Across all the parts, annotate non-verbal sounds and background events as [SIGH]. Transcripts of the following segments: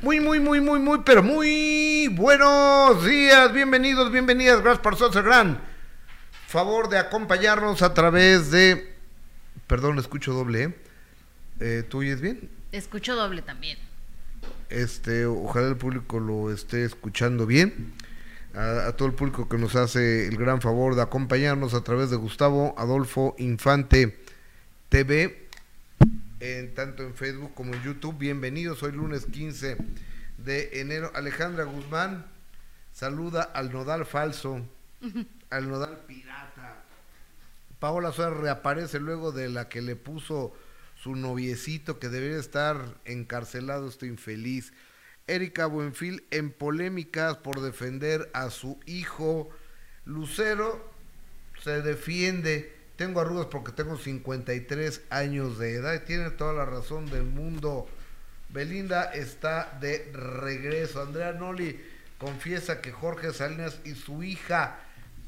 Muy, muy, muy, muy, muy, pero muy buenos días, bienvenidos, bienvenidas, gracias por su gran favor de acompañarnos a través de, perdón, escucho doble, ¿eh? eh ¿Tú oyes bien? Escucho doble también. Este, ojalá el público lo esté escuchando bien. A, a, todo el público que nos hace el gran favor de acompañarnos a través de Gustavo Adolfo Infante TV en, tanto en Facebook como en YouTube. Bienvenidos, hoy lunes 15 de enero. Alejandra Guzmán saluda al nodal falso, [LAUGHS] al nodal pirata. Paola Suárez reaparece luego de la que le puso su noviecito que debería estar encarcelado, este infeliz. Erika Buenfil en polémicas por defender a su hijo. Lucero se defiende tengo arrugas porque tengo 53 años de edad y tiene toda la razón del mundo. Belinda está de regreso. Andrea Noli confiesa que Jorge Salinas y su hija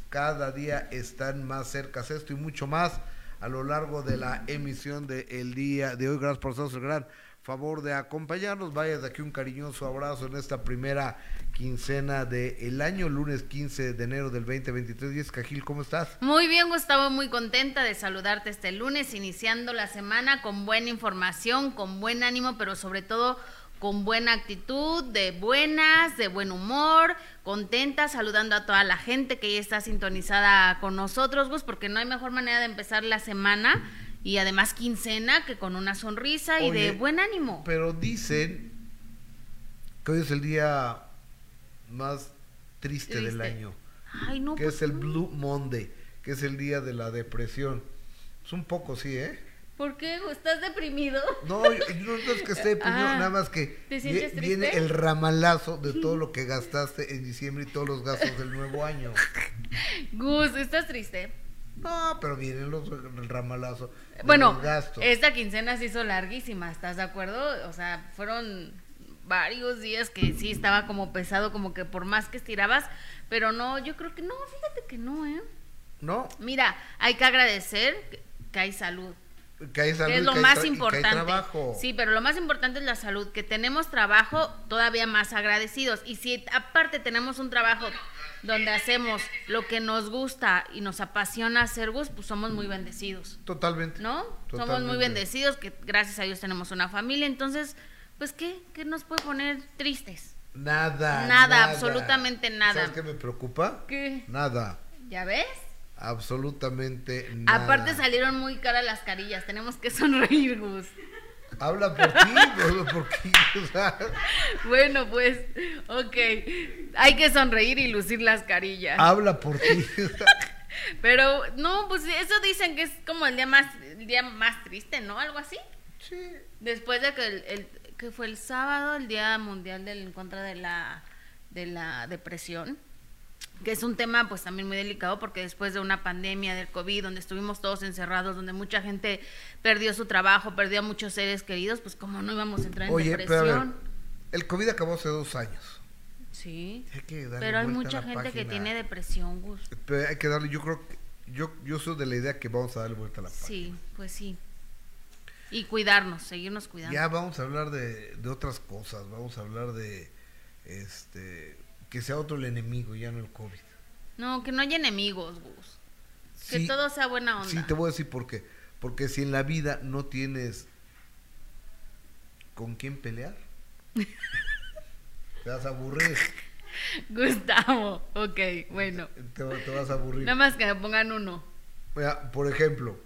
cada día están más cerca. Esto y mucho más a lo largo de la emisión del día de hoy. Gracias por ser el gran favor de acompañarnos. Vaya de aquí un cariñoso abrazo en esta primera quincena del año, lunes 15 de enero del 2023. Jessica Gil, ¿cómo estás? Muy bien, Gustavo, muy contenta de saludarte este lunes, iniciando la semana con buena información, con buen ánimo, pero sobre todo con buena actitud, de buenas, de buen humor, contenta, saludando a toda la gente que ya está sintonizada con nosotros, Gus, porque no hay mejor manera de empezar la semana y además quincena que con una sonrisa y de buen ánimo. Pero dicen que hoy es el día más triste, del año. Ay, no, que es el Blue Monday, que es el día de la depresión. Es un poco sí, ¿eh? ¿Por qué? ¿Estás deprimido? No, no es que esté deprimido, ah, nada más que viene el ramalazo de todo [LAUGHS] lo que gastaste en diciembre y todos los gastos del nuevo año. Gus, ¿estás triste? No, pero vienen los el ramalazo. Bueno, esta quincena se hizo larguísima, ¿estás de acuerdo? O sea, fueron varios días que sí estaba como pesado, como que por más que estirabas, pero no, yo creo que no, fíjate que no, ¿eh? No. Mira, hay que agradecer que hay salud. Que hay salud. Que es lo más importante. Sí, pero lo más importante es la salud, que tenemos trabajo todavía más agradecidos. Y si aparte tenemos un trabajo donde hacemos lo que nos gusta y nos apasiona hacer, Gus, pues somos muy bendecidos. Totalmente. ¿No? Somos muy bendecidos, que gracias a Dios tenemos una familia. Entonces, pues, ¿qué? ¿Qué nos puede poner tristes? Nada. Nada, absolutamente nada. ¿Sabes qué me preocupa? ¿Qué? Nada. ¿Ya ves? Absolutamente nada. Aparte salieron muy caras las carillas, tenemos que [LAUGHS] sonreír, Gus. Habla por ti, por ti. [LAUGHS] Bueno, pues, ok. Hay que sonreír y lucir las carillas. Habla por ti. [LAUGHS] Pero, no, pues eso dicen que es como el día más, el día más triste, ¿no? Algo así. Sí. Después de que el, que fue el sábado, el Día Mundial del, en contra de la, de la depresión que es un tema pues también muy delicado porque después de una pandemia del COVID, donde estuvimos todos encerrados, donde mucha gente perdió su trabajo, perdió a muchos seres queridos, pues como no íbamos a entrar en Oye, depresión. Pero el COVID acabó hace dos años. Sí. pero hay mucha gente que tiene depresión, Gus. Pero hay que darle, yo creo que, yo, yo soy de la idea que vamos a darle vuelta a la página. Sí, pues sí. Y cuidarnos, seguirnos cuidando. Ya vamos a hablar de, de otras cosas, vamos a hablar de, este, que sea otro el enemigo, ya no el COVID. No, que no haya enemigos, Gus. que todo sea buena onda. Sí, te voy a decir por qué. Porque si en la vida no tienes con quién pelear, [LAUGHS] te vas a aburrir. Gustavo, ok, bueno. Te, vas a aburrir. Nada más que me pongan uno. Mira, por ejemplo,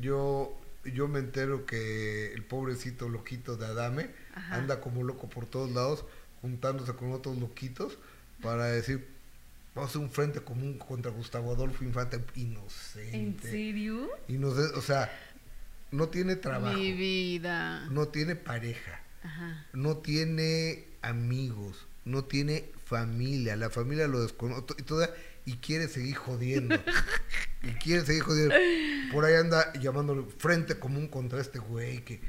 yo, yo me entero que el pobrecito loquito de Adame anda como loco por todos lados juntándose con otros loquitos para decir, vamos a hacer un frente común contra Gustavo Adolfo Infante inocente. ¿En serio? Inocente, o sea, no tiene trabajo. Mi vida. No tiene pareja. No tiene amigos. No tiene familia. La familia lo desconoce. Y, y quiere seguir jodiendo. [LAUGHS] y quiere seguir jodiendo. Por ahí anda llamándole frente común contra este güey que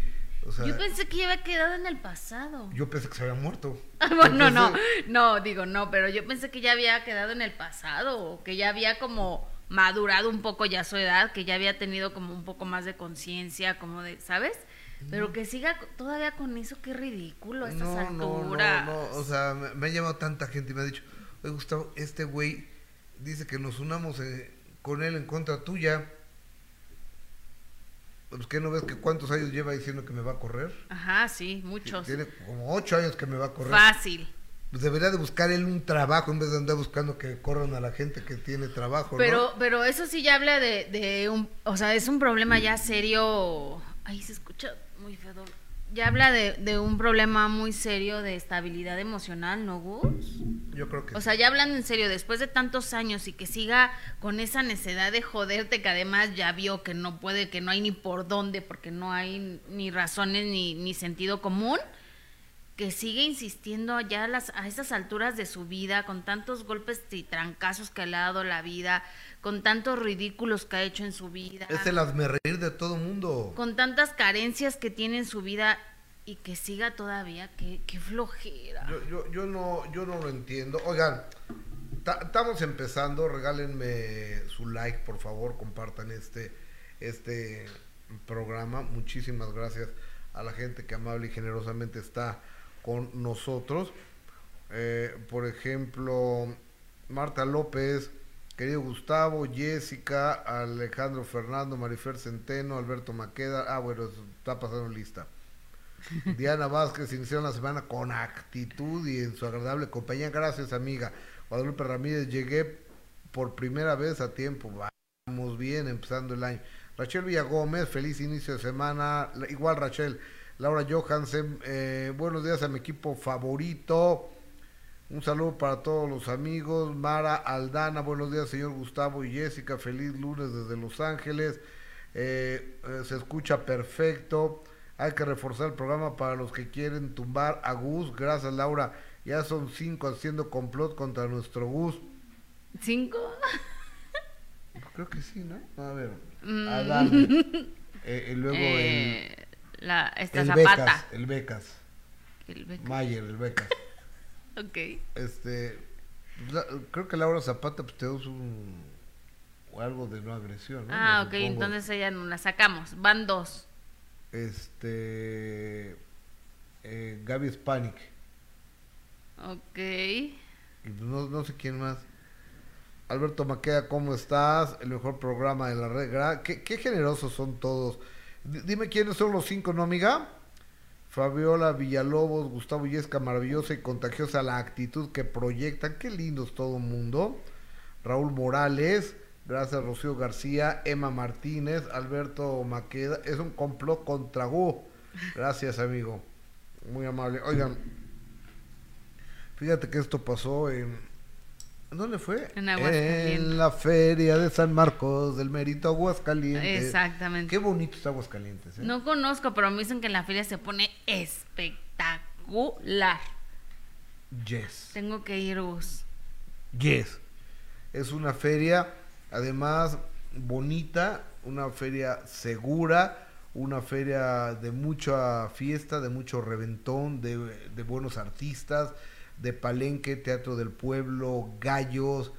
yo pensé que ya había quedado en el pasado. Yo pensé que se había muerto. [LAUGHS] bueno, no, no, digo, no, pero yo pensé que ya había quedado en el pasado, que ya había como madurado un poco ya su edad, que ya había tenido como un poco más de conciencia, como de, ¿sabes? Pero que siga todavía con eso, qué ridículo a estas No, no, no, no, o sea, me, me ha llamado tanta gente y me ha dicho, oye Gustavo, este güey dice que nos unamos eh, con él en contra tuya. Pues que no ves que cuántos años lleva diciendo que me va a correr. Ajá, sí, muchos. Tiene como ocho años que me va a correr. Fácil. Pues debería de buscar él un trabajo en vez de andar buscando que corran a la gente que tiene trabajo, Pero, ¿no? pero eso sí ya habla de, de un, o sea, es un problema ya serio. Ahí se escucha muy feo. Ya habla de, de un problema muy serio de estabilidad emocional, ¿no, Gus? Yo creo que O sea, ya hablando en serio, después de tantos años y que siga con esa necesidad de joderte, que además ya vio que no puede, que no hay ni por dónde, porque no hay ni razones ni, ni sentido común, que sigue insistiendo ya a, las, a esas alturas de su vida, con tantos golpes y trancazos que le ha dado la vida, con tantos ridículos que ha hecho en su vida, es el reír de todo mundo. con tantas carencias que tiene en su vida y que siga todavía, qué, qué flojera. Yo, yo, yo no, yo no lo entiendo. Oigan, ta- estamos empezando, regálenme su like, por favor, compartan este, este programa. Muchísimas gracias a la gente que amable y generosamente está con nosotros. Eh, por ejemplo, Marta López, querido Gustavo, Jessica, Alejandro Fernando, Marifer Centeno, Alberto Maqueda. Ah, bueno, está pasando lista. [LAUGHS] Diana Vázquez iniciaron la semana con actitud y en su agradable compañía. Gracias, amiga. Guadalupe Ramírez, llegué por primera vez a tiempo. Vamos bien, empezando el año. Rachel Villagómez, feliz inicio de semana. Igual, Rachel. Laura Johansen, eh, buenos días a mi equipo favorito. Un saludo para todos los amigos. Mara Aldana, buenos días, señor Gustavo y Jessica. Feliz lunes desde Los Ángeles. Eh, eh, se escucha perfecto. Hay que reforzar el programa para los que quieren tumbar a Gus. Gracias, Laura. Ya son cinco haciendo complot contra nuestro Gus. ¿Cinco? Creo que sí, ¿no? A ver. Mm. [LAUGHS] Eh, y luego la, el, esta el Zapata. Becas. El Becas. El Beca. Mayer, el Becas. Ok. Este. la- creo que Laura Zapata pues, te usa un. o algo de no agresión, ¿no? Ah, Me ok, supongo. entonces ella no la sacamos. Van dos. Este. Eh, Gaby Spanik. Ok. Y pues no, no sé quién más. Alberto Maqueda, ¿cómo estás? El mejor programa de la red. ¿Qué, qué generosos son todos. D- dime quiénes son los cinco, ¿no, amiga? Fabiola Villalobos, Gustavo Yesca, maravillosa y contagiosa la actitud que proyectan. Qué lindos todo el mundo. Raúl Morales, gracias Rocío García, Emma Martínez, Alberto Maqueda. Es un complot contra Gu. Gracias, amigo. Muy amable. Oigan, fíjate que esto pasó en... ¿en ¿Dónde fue? En Aguascalientes. En la feria de San Marcos del Mérito Aguascalientes. Exactamente. Qué bonito está Aguascalientes. ¿eh? No conozco, pero me dicen que en la feria se pone espectacular. Yes. Tengo que ir, Gus. Yes. Es una feria, además, bonita, una feria segura, una feria de mucha fiesta, de mucho reventón, de, de buenos artistas, de palenque, teatro del pueblo, gallos.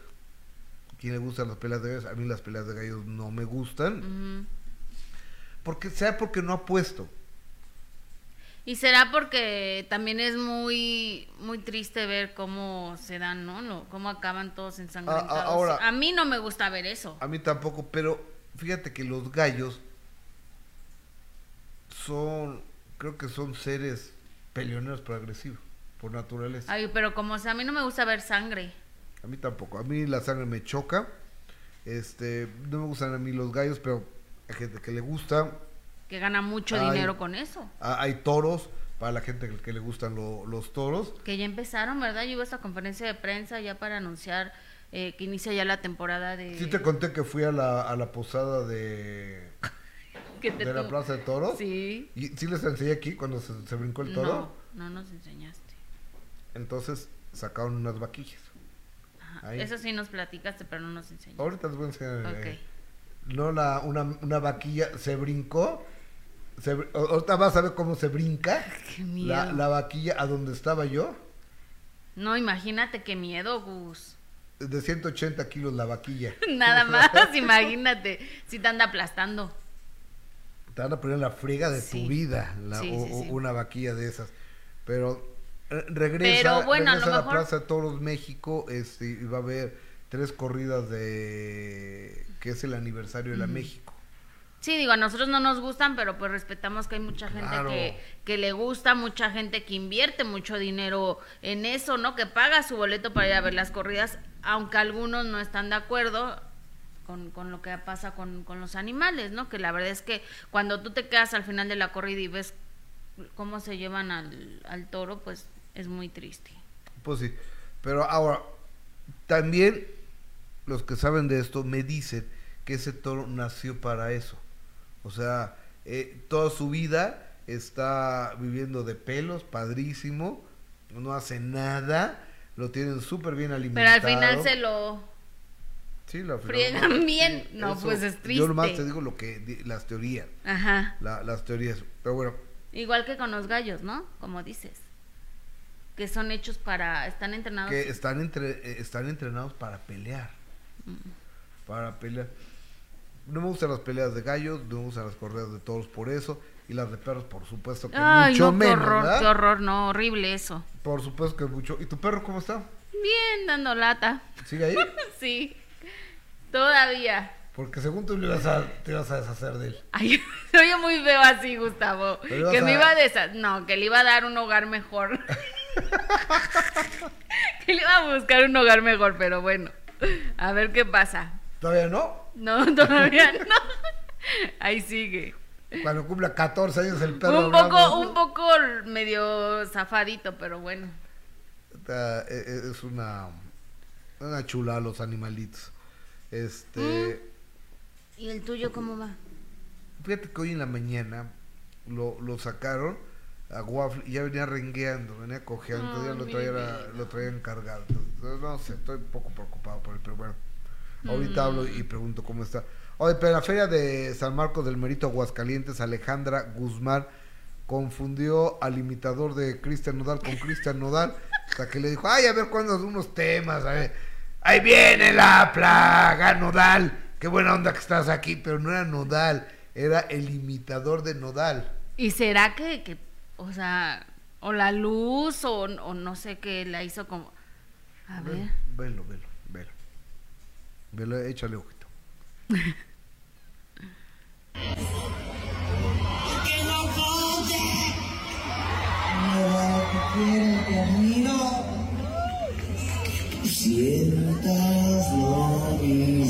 ¿Quién le gustan las peleas de gallos? A mí las peleas de gallos no me gustan. Porque sea porque no apuesto. Y será porque también es muy muy triste ver cómo se dan, ¿no? Lo- cómo acaban todos ensangrentados. Ahora- a mí no me gusta ver eso. A mí tampoco, pero fíjate que los gallos son, creo que son seres peleoneros pero agresivos, por naturaleza. Ay, pero como sea, a mí no me gusta ver sangre. A mí tampoco, a mí la sangre me choca, este, no me gustan a mí los gallos, pero hay gente que le gusta, Que gana mucho dinero con eso. Ah, hay toros, para la gente que, que le gustan lo- los toros. Que ya empezaron, ¿verdad? Yo iba a esta conferencia de prensa ya para anunciar eh, que inicia ya la temporada de... Sí te conté que fui a la, a la posada de, [LAUGHS] que te de la Plaza de Toros. Sí. Y sí les enseñé aquí cuando se, se brincó el toro. No, no nos enseñaste. Entonces sacaron unas vaquillas. Ajá. Eso sí nos platicaste, pero no nos enseñaste. Ahorita les voy a enseñar. Ok. eh, no, la, una, una vaquilla se brincó. se ahorita vas a ver cómo se brinca [LAUGHS] Qué miedo. la, la vaquilla a donde estaba yo. No, imagínate qué miedo, Gus. De 180 kilos la vaquilla. [LAUGHS] Nada más, [LAUGHS] imagínate. Si te anda aplastando. te van a poner la friega de Sí. tu vida, la- o- sí, o sí. una vaquilla de esas. Pero eh, regresa, Pero bueno, a regresa lo a la mejor- Plaza de Toros México este, y va a haber tres corridas de que es el aniversario de la México. Sí, digo, a nosotros no nos gustan, pero pues respetamos que hay mucha gente Claro. que, que le gusta, mucha gente que invierte mucho dinero en eso, ¿no? Que paga su boleto para ir a ver las corridas, aunque algunos no están de acuerdo con, con lo que pasa con, con los animales, ¿no? Que la verdad es que cuando tú te quedas al final de la corrida y ves cómo se llevan al, al toro, pues es muy triste. Pues sí, pero ahora, también los que saben de esto me dicen que ese toro nació para eso. O sea, eh, toda su vida está viviendo de pelos, padrísimo, no hace nada, lo tienen súper bien Pero alimentado. al final se lo... Sí, lo friegan bien. No, pues es Yo nomás triste. te digo lo que, las teorías, Ajá. la- las teorías. Pero bueno, Igual que con los gallos, ¿no? Como dices. Que son hechos para, están entrenados. que están, entre, eh, están entrenados para pelear. Mm. Para pelear. No me gustan las peleas de gallos, no me gustan las correas de toros por eso. Y las de perros, por supuesto que Ay, mucho no, qué menos. horror, ¿verdad? qué horror, no, horrible eso. Por supuesto que mucho. ¿Y tu perro cómo está? Bien, dando lata. ¿Sigue ahí? [LAUGHS] Sí, todavía. Porque según tú le ibas a, te ibas a deshacer de él. Ay, [LAUGHS] se oye muy feo así, Gustavo. Que me iba a desa... No, que le iba a dar un hogar mejor. [LAUGHS] que le iba a buscar un hogar mejor, pero bueno. A ver qué pasa. ¿Todavía no? No, [LAUGHS] todavía no. Ahí sigue. Cuando cumpla 14 años el perro. Un poco, un poco medio zafadito, pero bueno. E- e- es una, una chula los animalitos. Este. ¿Y el tuyo cómo va? Fíjate que hoy en la mañana lo, lo sacaron a Waffle y ya venía rengueando, venía cojeando, Ay, ya lo, mi traían, vida. lo traían cargado. Entonces, no sé, estoy un poco preocupado por él, pero bueno. Ahorita hablo y pregunto cómo está. Oye, pero en la feria de San Marcos del Merito Aguascalientes, Alejandra Guzmán confundió al imitador de Cristian Nodal con Cristian Nodal, hasta que le dijo, ay, a ver cuándo unos temas, a ver. Ahí viene la plaga, Nodal. Qué buena onda que estás aquí, pero no era Nodal, era el imitador de Nodal. ¿Y será que, que o sea, o la luz o, o no sé qué la hizo como... A ver. Velo, velo, velo, velo. Échale ojito. Sientas lo mismo.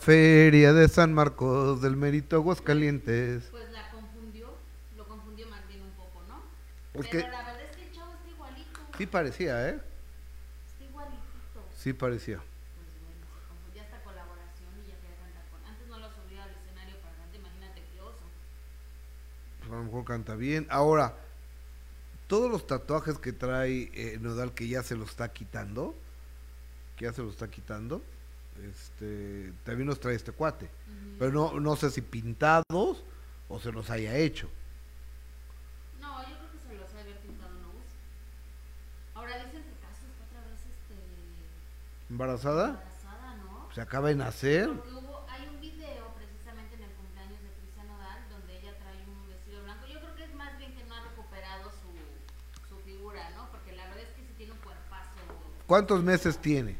Feria de San Marcos del Merito Aguascalientes. Pues la confundió, lo confundió más bien un poco, ¿no? Pues Pero que- la verdad es que el chavo está igualito, Sí parecía, ¿eh? está igualitito. Sí parecía. Pues bueno, se confundió hasta colaboración y ya quería cantar con... Antes no lo subía al escenario para cantar, imagínate qué oso. Pues a lo mejor canta bien. Ahora, todos los tatuajes que trae eh, Nodal que ya se los está quitando, que ya se los está quitando, este, también los trae este cuate. Pero no, no sé si pintados o se los haya hecho. No, yo creo que se los ha de haber pintado no. Ahora dicen que Caso otra vez este, ¿Embarazada? embarazada, ¿no? Se acaba de nacer. Porque hubo, hay un video precisamente en el cumpleaños de Cristian Nodal donde ella trae un vestido blanco. Yo creo que es más bien que no ha recuperado su, su figura, ¿no? Porque la verdad es que sí tiene un cuerpazo. ¿Cuántos meses tiene?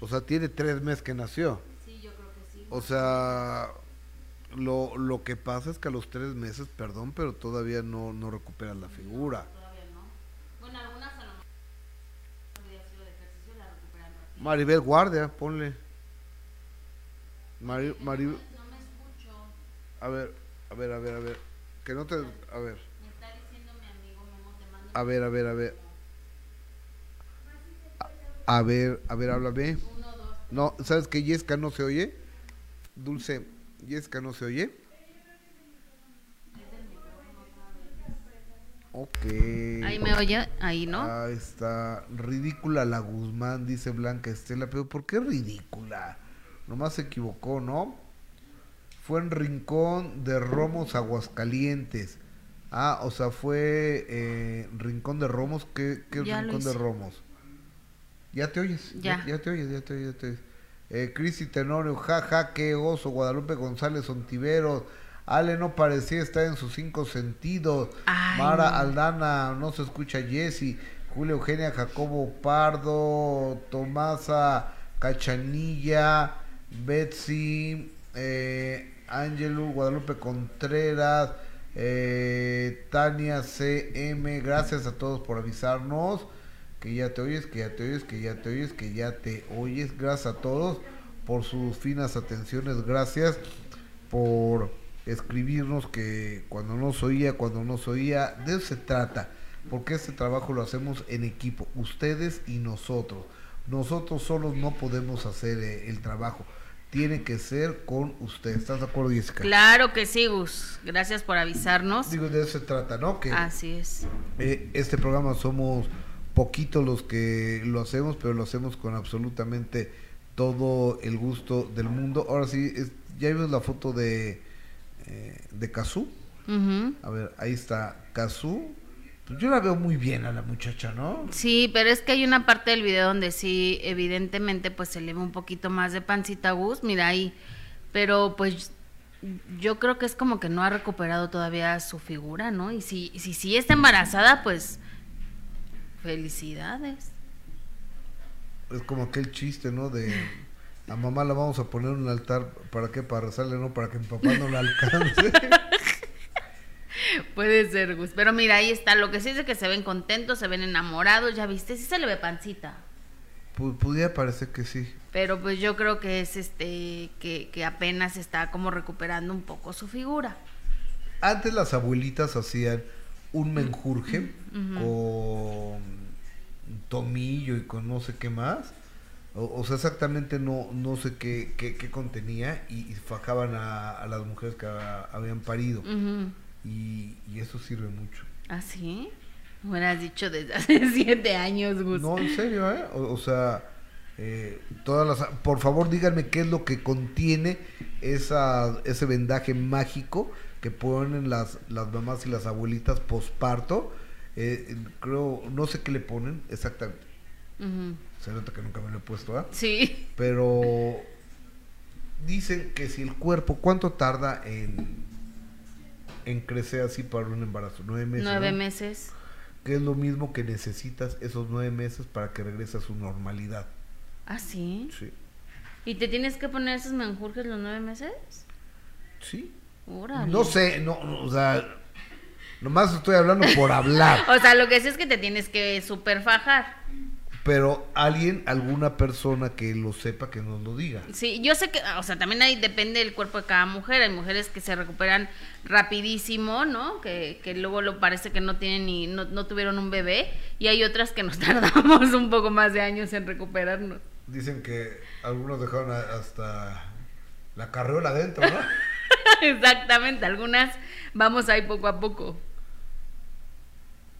O sea, tiene tres meses que nació. Sí, yo creo que sí. O sea, lo, lo que pasa es que a los tres meses, perdón, pero todavía no, no recuperas la figura. Todavía no. Bueno, algunas a lo mejor había sido de ejercicio la recuperan rápido. Maribel Guardia, ponle. Mari, Mari- No me escucho. a ver, a ver, a ver, a ver. Que no te, a ver, Me está diciendo mi amigo Memo, te mando a ver, a ver, a ver. A ver, a ver, háblame. No, ¿sabes que Yesca no se oye? Dulce, Yesca no se oye. Ok. Ahí me oye, ahí no. Ahí está. Ridícula la Guzmán, dice Blanca Estela. Pero ¿por qué ridícula? Nomás se equivocó, ¿no? Fue en Rincón de Romos, Aguascalientes. Ah, o sea, fue eh, Rincón de Romos. ¿Qué, qué Rincón de. Romos? Ya te oyes. Ya. Ya, te oyes, ya te oyes, ya te oyes. Eh, Cristi Tenorio, jaja, qué oso. Guadalupe González Ontiveros. Ale no parecía estar en sus cinco sentidos. Ay, Mara. Aldana, no se escucha Jessy. Julia Eugenia Jacobo Pardo. Tomasa Cachanilla. Betsy. Eh, Ángelu Guadalupe Contreras. eh, Tania CM. Gracias a todos por avisarnos. Que ya te oyes, que ya te oyes, que ya te oyes, que ya te oyes. Gracias a todos por sus finas atenciones. Gracias por escribirnos que cuando no se oía, cuando no se oía, de eso se trata, porque este trabajo lo hacemos en equipo, ustedes y nosotros. Nosotros solos no podemos hacer eh, el trabajo, tiene que ser con ustedes. ¿Estás de acuerdo, Jessica? Claro que sí, Gus. Gracias por avisarnos. Digo, de eso se trata, ¿no? Que Así es. eh, este programa somos poquitos los que lo hacemos, pero lo hacemos con absolutamente todo el gusto del mundo. Ahora sí, es- ya vimos la foto de, eh, de Kazú. A ver, ahí está Kazú. Pues yo la veo muy bien a la muchacha, ¿no? Sí, pero es que hay una parte del video donde sí, evidentemente, pues se le ve un poquito más de pancita a Gus, mira ahí. Pero pues yo creo que es como que no ha recuperado todavía su figura, ¿no? Y si si sí está embarazada, pues felicidades. Es como aquel chiste, ¿no? De a mamá la vamos a poner en un altar, ¿para qué? Para rezarle, ¿no? Para que mi papá no la alcance. [LAUGHS] Puede ser, Gus. Pero mira, ahí está. Lo que sí es de que se ven contentos, se ven enamorados, ya viste, sí se le ve pancita. Pu- pudiera parecer que sí. Pero pues yo creo que es este, que, que apenas está como recuperando un poco su figura. Antes las abuelitas hacían un menjurje con tomillo y con no sé qué más. O, o sea, exactamente no, no sé qué, qué, qué contenía y, y fajaban a, a las mujeres que ha- habían parido. Y, y eso sirve mucho. ¿Ah, sí? Me hubieras dicho desde hace [LAUGHS] siete años, Gus. No, en serio, ¿eh? O, o sea, eh, todas las... Por favor, díganme qué es lo que contiene esa, ese vendaje mágico que ponen las, las mamás y las abuelitas posparto. Eh, creo, no sé qué le ponen exactamente. Se nota que nunca me lo he puesto, ¿ah? Sí. Pero dicen que si el cuerpo, ¿cuánto tarda en, en crecer así para un embarazo? Nueve meses. Nueve ¿no? meses. que es lo mismo que necesitas esos nueve meses para que regrese a su normalidad. ¿Ah, sí? Sí. ¿Y te tienes que poner esos menjurjes los nueve meses? Sí. Órale. No sé, no, o sea, nomás estoy hablando por hablar, [LAUGHS] O sea, lo que sí es que te tienes que super fajar. pero alguien, alguna persona que lo sepa, que nos lo diga. Sí, yo sé que, o sea, también ahí depende del cuerpo de cada mujer. Hay mujeres que se recuperan rapidísimo, ¿no? Que, que luego lo parece que no tienen ni, no, no tuvieron un bebé. Y hay otras que nos [LAUGHS] tardamos un poco más de años en recuperarnos. Dicen que algunos dejaron hasta la carriola adentro, ¿no? [LAUGHS] [LAUGHS] Exactamente, algunas vamos ahí poco a poco.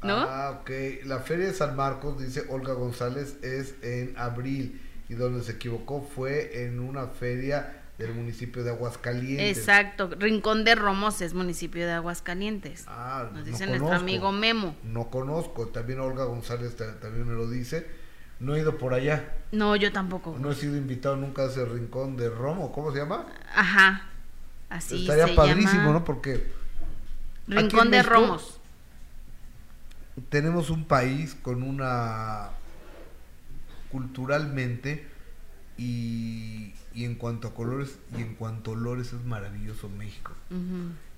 ¿No? Ah, ok. La Feria de San Marcos, dice Olga González, es en abril. Y donde se equivocó fue en una feria del municipio de Aguascalientes. Exacto, Rincón de Romos es municipio de Aguascalientes. Ah, Nos no dice nuestro conozco. amigo Memo. No conozco, también Olga González ta- también me lo dice. No he ido por allá, No, yo tampoco. no he sido invitado nunca a ese rincón de Romo, ¿cómo se llama? Ajá. Así Estaría se padrísimo, llama. ¿no? Porque Rincón de México- Romos. tenemos un país con una culturalmente y, y en cuanto a colores y en cuanto a olores es maravilloso México.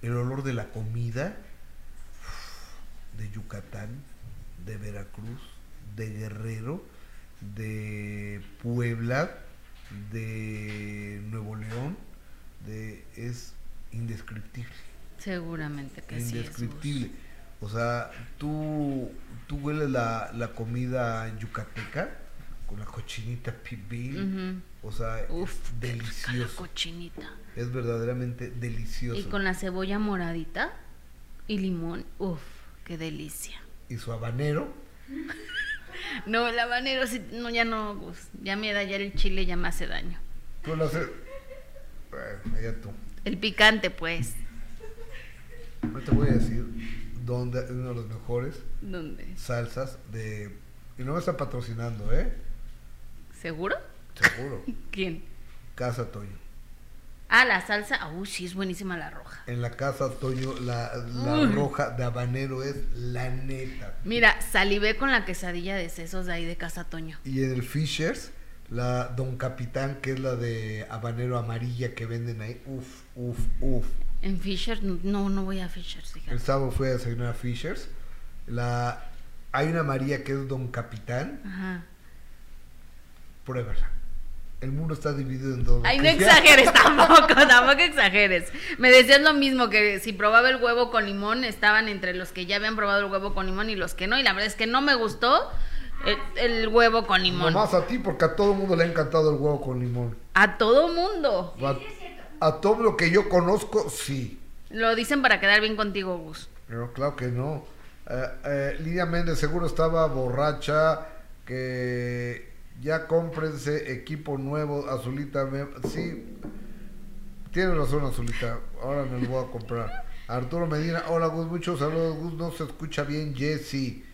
El olor de la comida de Yucatán, de Veracruz, de Guerrero, de Puebla, de Nuevo León, de es indescriptible, Seguramente que sí. es, Gus. indescriptible. O sea, tú, tú hueles la, la comida yucateca con la cochinita pibil. O sea, Uf, es la delicioso. cochinita. Es verdaderamente delicioso. Y con la cebolla moradita y limón. Uf, qué delicia. Y su habanero. [LAUGHS] No, el habanero sí, no, ya no, Gus. Ya me da ya el chile ya me hace daño. Lo haces. Bueno, allá tú. El picante, pues. No te voy a decir dónde es uno de los mejores ¿Dónde? salsas de. Y no me está patrocinando, ¿eh? ¿Seguro? Seguro. [LAUGHS] ¿Quién? Casa Toño. Ah, la salsa. Uy, sí, es buenísima la roja. En la casa Toño, la, la roja de habanero es la neta. Mira, salivé con la quesadilla de sesos de ahí de Casa Toño. Y en el Fishers, la Don Capitán, que es la de habanero amarilla que venden ahí. Uf, uf, uf. En Fisher, no, no voy a Fisher, El fíjate. sábado fui a desayunar a Fishers. La, hay una María que es Don Capitán. Ajá. Pruébala. El mundo está dividido en dos. Ay, no exageres [LAUGHS] tampoco, tampoco exageres. Me decías lo mismo, que si probaba el huevo con limón, estaban entre los que ya habían probado el huevo con limón y los que no. Y la verdad es que no me gustó el, el huevo con limón. Nomás a ti, porque a todo mundo le ha encantado el huevo con limón. A todo mundo. A, a todo lo que yo conozco, sí. Lo dicen para quedar bien contigo, Gus. Pero claro que no. Eh, eh, Lidia Méndez seguro estaba borracha, que ya cómprense equipo nuevo, Azulita. me- sí, tiene razón Azulita, ahora me lo voy a comprar. Arturo Medina, hola Gus, muchos saludos Gus, no se escucha bien Jessy.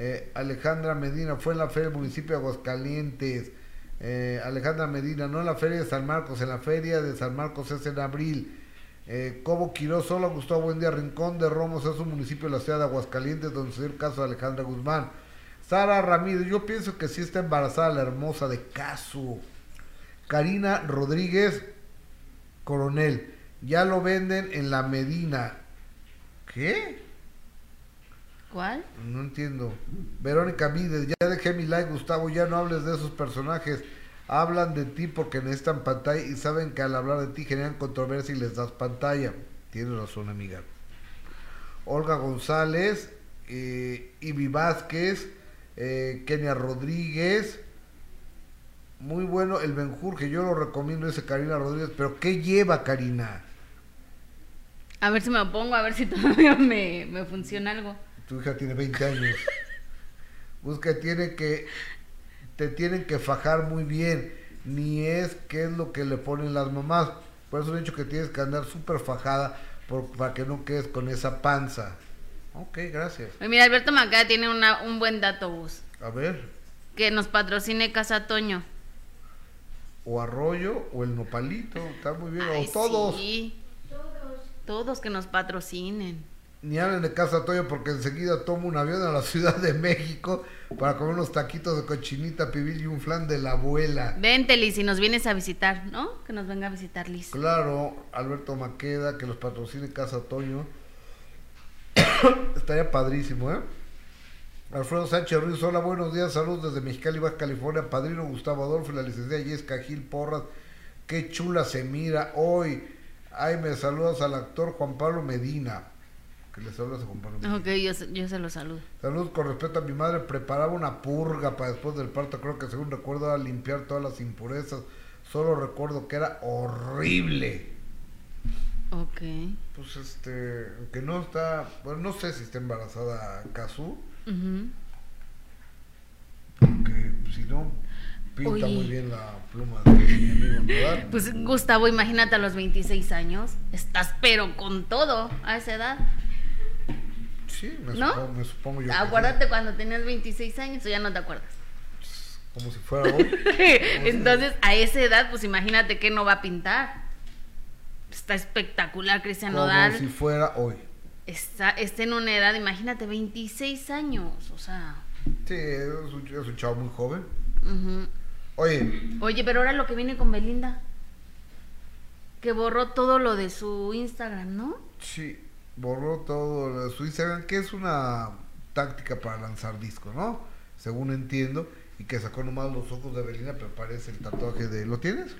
Eh, Alejandra Medina, fue en la feria del municipio de Aguascalientes. Eh, Alejandra Medina, no en la feria de San Marcos, en la feria de San Marcos es en abril. Eh, Cobo Quiroz, hola Gustavo, buen día. Rincón de Romos es un municipio de la ciudad de Aguascalientes donde se dio el caso de Alejandra Guzmán. Sara Ramírez, yo pienso que sí está embarazada la hermosa de Casu. Karina Rodríguez Coronel, ya lo venden en la Medina. ¿Qué? ¿Cuál? No entiendo. Verónica Vides, ya dejé mi like, Gustavo, ya no hables de esos personajes. Hablan de ti porque necesitan pantalla y saben que al hablar de ti generan controversia y les das pantalla. Tienes razón, amiga. Olga González, eh, Ibi Vázquez, eh, Kenia Rodríguez. Muy bueno el Benjurje, yo lo recomiendo ese Karina Rodríguez, pero ¿qué lleva Karina? A ver si me lo pongo, a ver si todavía [LAUGHS] me, me funciona algo. Tu hija tiene 20 años. Busca, tiene que, te tienen que fajar muy bien. Ni es qué es lo que le ponen las mamás. Por eso he dicho que tienes que andar súper fajada por, para que no quedes con esa panza. Ok, gracias. Mira, Alberto Macada tiene una, un buen dato, Gus. A ver, Que nos patrocine Casa Toño. o arroyo o el nopalito. Está muy bien. Ay, o todos. sí. Todos que nos patrocinen. Ni hablen de Casa Toyo porque enseguida tomo un avión a la Ciudad de México para comer unos taquitos de cochinita pibil y un flan de la abuela. Vente, Liz, si nos vienes a visitar, ¿no? Que nos venga a visitar, Liz. Claro, Alberto Maqueda, que los patrocine Casa Toño. [COUGHS] Estaría padrísimo, ¿eh? Alfredo Sánchez Ruiz, hola, buenos días, saludos desde Mexicali, Baja California. Padrino Gustavo Adolfo y la licenciada Yesca Gil Porras. Qué chula se mira hoy. Ay, me saludas al actor Juan Pablo Medina. Que le saludas a Juan Pablo Medina. Ok, yo, se- yo se lo saludo. Saludos con respeto a mi madre. Preparaba una purga para después del parto. Creo que según recuerdo era limpiar todas las impurezas. Solo recuerdo que era horrible. Ok. Pues este, que no está, bueno, no sé si está embarazada Kazu, Ujú. porque si no, pinta Oye. muy bien la pluma de mi amigo Nodal. [LAUGHS] Pues Gustavo, imagínate a los 26 años. Estás pero con todo a esa edad. Sí, me, ¿No? supongo, me supongo yo. que. Acuérdate cuando tenías 26 años o ya no te acuerdas. Como si fuera hoy. [LAUGHS] Entonces, a esa edad, pues imagínate que no va a pintar. Está espectacular, Cristian como Nodal. si fuera hoy. Está, está en una edad, imagínate, 26 años. O sea. Sí, es un, es un chavo muy joven. Oye, Oye, pero ahora lo que viene con Belinda. Que borró todo lo de su Instagram, ¿no? sí, borró todo lo de su Instagram, que es una táctica para lanzar discos, ¿no? Según entiendo, y que sacó nomás los ojos de Belinda, pero parece el tatuaje de... ¿Lo tienes?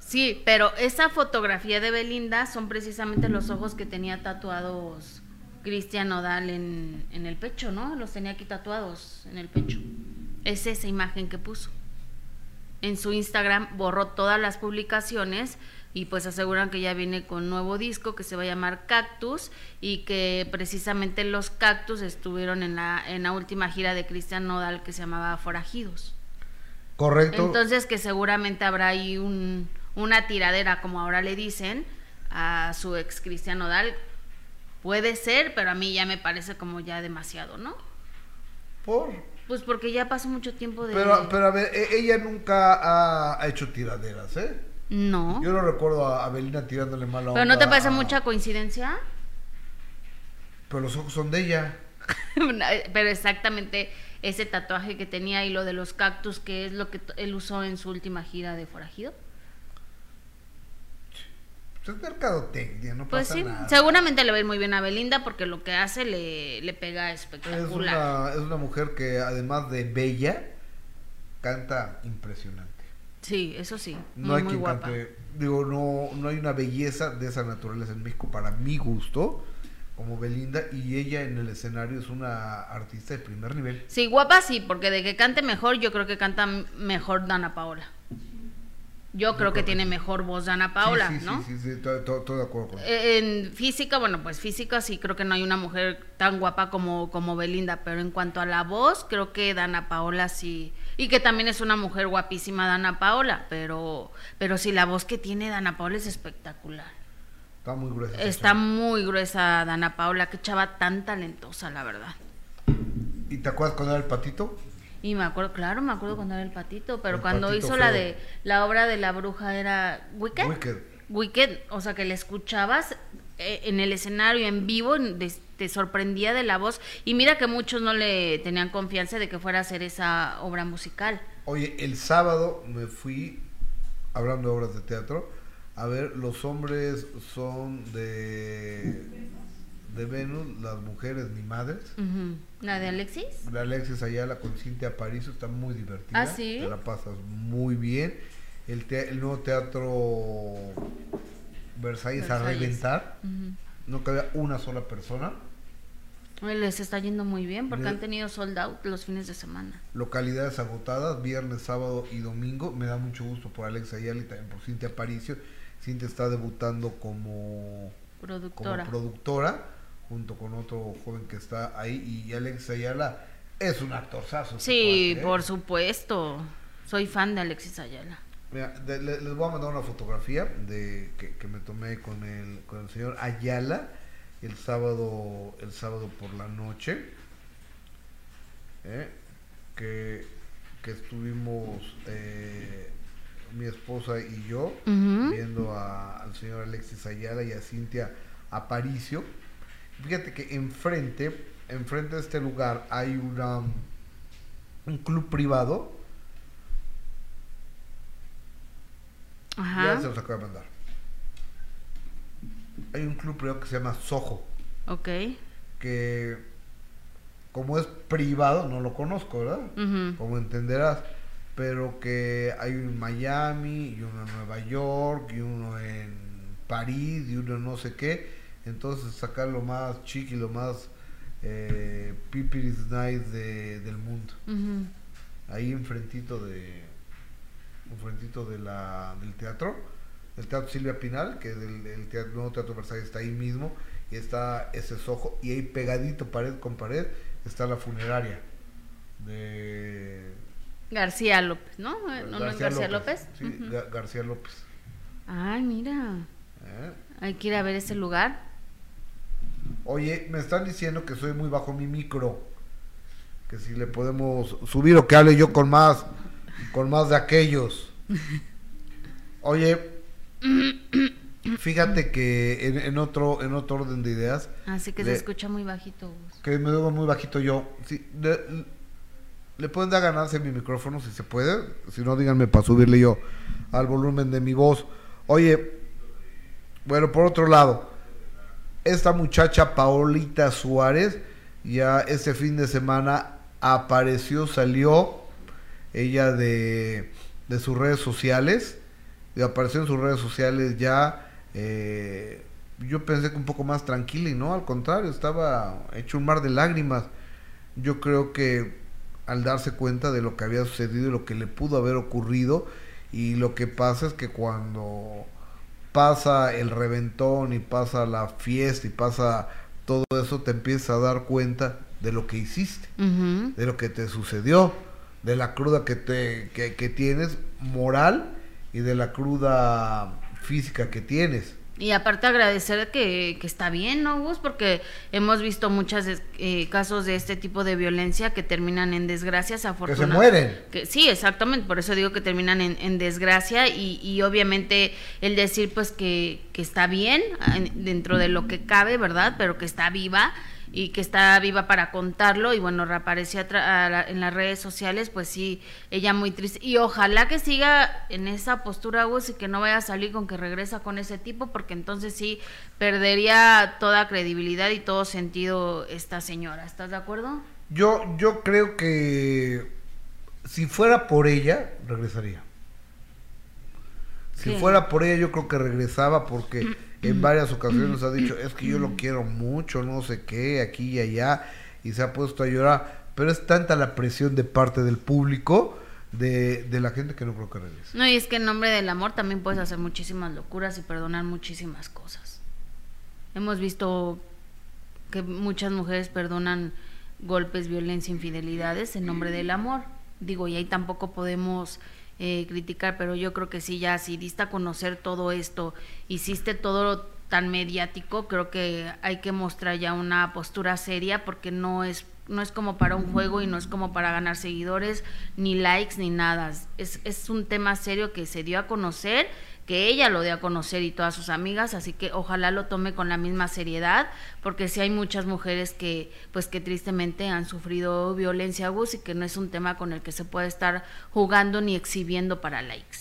Sí, pero esa fotografía de Belinda son precisamente los ojos que tenía tatuados Cristian Nodal en, en el pecho, ¿no? Los tenía aquí tatuados en el pecho. Es esa imagen que puso. en su Instagram borró todas las publicaciones y pues aseguran que ya viene con nuevo disco que se va a llamar Cactus y que precisamente los Cactus estuvieron en la, en la última gira de Cristian Nodal que se llamaba Forajidos. Correcto. Entonces que seguramente habrá ahí un, una tiradera, como ahora le dicen, a su ex Cristian Nodal. Puede ser, pero a mí ya me parece como ya demasiado, ¿no? Por... Pues porque ya pasó mucho tiempo de... Pero, pero a ver, e- ella nunca ha, ha hecho tiraderas, ¿eh? No. Yo no recuerdo a Abelina tirándole mala ¿Pero no te parece a- mucha coincidencia? Pero los ojos son de ella. [LAUGHS] Pero exactamente ese tatuaje que tenía y lo de los cactus, que es lo que él usó en su última gira de Forajido. Pues es mercadotecnia, no Pues pasa sí, nada. seguramente le va a ir muy bien a Belinda porque lo que hace le, le pega Es espectacular. una, es una mujer que además de bella, canta impresionante. Sí, eso sí, No muy, hay muy quien guapa. cante, digo, no, no hay una belleza de esa naturaleza en México para mi gusto, como Belinda, y ella en el escenario es una artista de primer nivel. Sí, guapa sí, porque de que cante mejor, yo creo que canta mejor Dana Paola. Yo creo que tiene mejor voz Dana Paola, sí, sí, ¿no? Sí, sí, sí, estoy de acuerdo con Eh, En física, bueno, pues física sí creo que no hay una mujer tan guapa como, como Belinda, pero en cuanto a la voz, creo que Dana Paola sí, y que también es una mujer guapísima Dana Paola, pero, pero sí la voz que tiene Dana Paola es espectacular. Está muy gruesa. esa Está muy gruesa Dana Paola, qué chava tan talentosa, la verdad. ¿Y te acuerdas cuando era el patito? Y me acuerdo, claro, me acuerdo cuando era el patito, pero El cuando patito hizo la de la obra de la bruja era Wicked. Wicked. Wicked, o sea que le escuchabas eh, en el escenario en vivo, te sorprendía de la voz y mira que muchos no le tenían confianza de que fuera a hacer esa obra musical. Oye, el sábado me fui, hablando de obras de teatro, a ver Los hombres son de, de Venus, las mujeres ni madres. La de Alexis. La Alexis Ayala con Cintia Aparicio está muy divertida. ¿Ah, sí? Te la pasas muy bien. El, te- el nuevo teatro Versalles, a reventar. No cabía una sola persona. Les está yendo muy bien porque han tenido sold out los fines de semana. Localidades agotadas, viernes, sábado y domingo. Me da mucho gusto por Alex Ayala y también por Cintia Aparicio. Cintia está debutando como, como Productora. productora junto con otro joven que está ahí. Y Alex Ayala es un actorzazo. sí, ¿eh? por supuesto. Soy fan de Alexis Ayala. Mira, de- le- les voy a mandar una fotografía de que, que me tomé con el, con el señor Ayala el sábado el sábado por la noche ¿eh? que, que estuvimos eh, mi esposa y yo viendo a- al señor Alexis Ayala y a Cintia Aparicio fíjate que enfrente enfrente de este lugar hay una un club privado Ya se los acabo de mandar. Hay un club privado que se llama Soho, Ok. que como es privado, no lo conozco, ¿verdad? Como entenderás, pero que hay uno en Miami, y uno en Nueva York, y uno en París, y uno en no sé qué. Entonces sacar lo más chic y lo más eh, pipiris nice de- del mundo. Ujú. ahí enfrentito de enfrentito de la, del teatro el teatro Silvia Pinal que del el teatro, nuevo teatro Versalles está ahí mismo y está ese sojo y ahí pegadito pared con pared está la funeraria de García López, ¿no? Eh, ¿No, no es García López? sí. Ga- García López Ay, mira. ¿eh? Hay que ir a ver ese lugar. oye me están diciendo que soy muy bajo mi micro que si le podemos subir o que hable yo con más con más de aquellos [LAUGHS] oye [COUGHS] fíjate que en, en otro en otro orden de ideas Así que Le- se escucha muy bajito. Que me veo muy bajito yo. Sí, le, le pueden dar ganancia a mi micrófono si se puede. Si no díganme para subirle yo al volumen de mi voz. Oye bueno por otro lado esta muchacha Paolita Suárez ya este fin de semana apareció, salió ella de, de sus redes sociales, y apareció en sus redes sociales ya, eh, yo pensé que un poco más tranquila y no, al contrario, estaba hecho un mar de lágrimas. Yo creo que al darse cuenta de lo que había sucedido y lo que le pudo haber ocurrido. Y lo que pasa es que cuando pasa el reventón y pasa la fiesta y pasa todo eso, te empiezas a dar cuenta de lo que hiciste, de lo que te sucedió, de la cruda que, te, que, que tienes moral y de la cruda física que tienes. Y aparte agradecer que, que está bien, ¿no, Gus? Porque hemos visto muchos casos de este tipo de violencia que terminan en desgracias, Que se afortunadamente. mueren. Que, sí, exactamente, por eso digo que terminan en, en desgracia y, y obviamente el decir pues que, que está bien en- dentro de lo que cabe, ¿verdad? Pero que está viva y que está viva para contarlo y bueno, reapareció la- en las redes sociales, pues sí, ella muy triste y ojalá que siga en esa postura Gus y que no vaya a salir con que regresa con ese tipo porque entonces sí perdería toda credibilidad y todo sentido esta señora, ¿estás de acuerdo? Yo, yo creo que si fuera por ella, regresaría. Si Sí. fuera por ella, yo creo que regresaba porque en varias ocasiones ha dicho, es que yo lo quiero mucho, no sé qué, aquí y allá, y se ha puesto a llorar. Pero es tanta la presión de parte del público, de, de la gente, que no creo que regrese. No, y es que en nombre del amor también puedes hacer muchísimas locuras y perdonar muchísimas cosas. Hemos visto que muchas mujeres perdonan golpes, violencia, infidelidades en nombre del amor. Digo, y ahí tampoco podemos eh, criticar, pero yo creo que sí, ya si diste a conocer todo esto, hiciste todo tan mediático, creo que hay que mostrar ya una postura seria porque no es no es como para un juego y no es como para ganar seguidores, ni likes, ni nada. Es, es un tema serio que se dio a conocer, que ella lo dio a conocer y todas sus amigas, así que ojalá lo tome con la misma seriedad, porque sí hay muchas mujeres que, pues que tristemente han sufrido violencia abus y que no es un tema con el que se puede estar jugando ni exhibiendo para likes.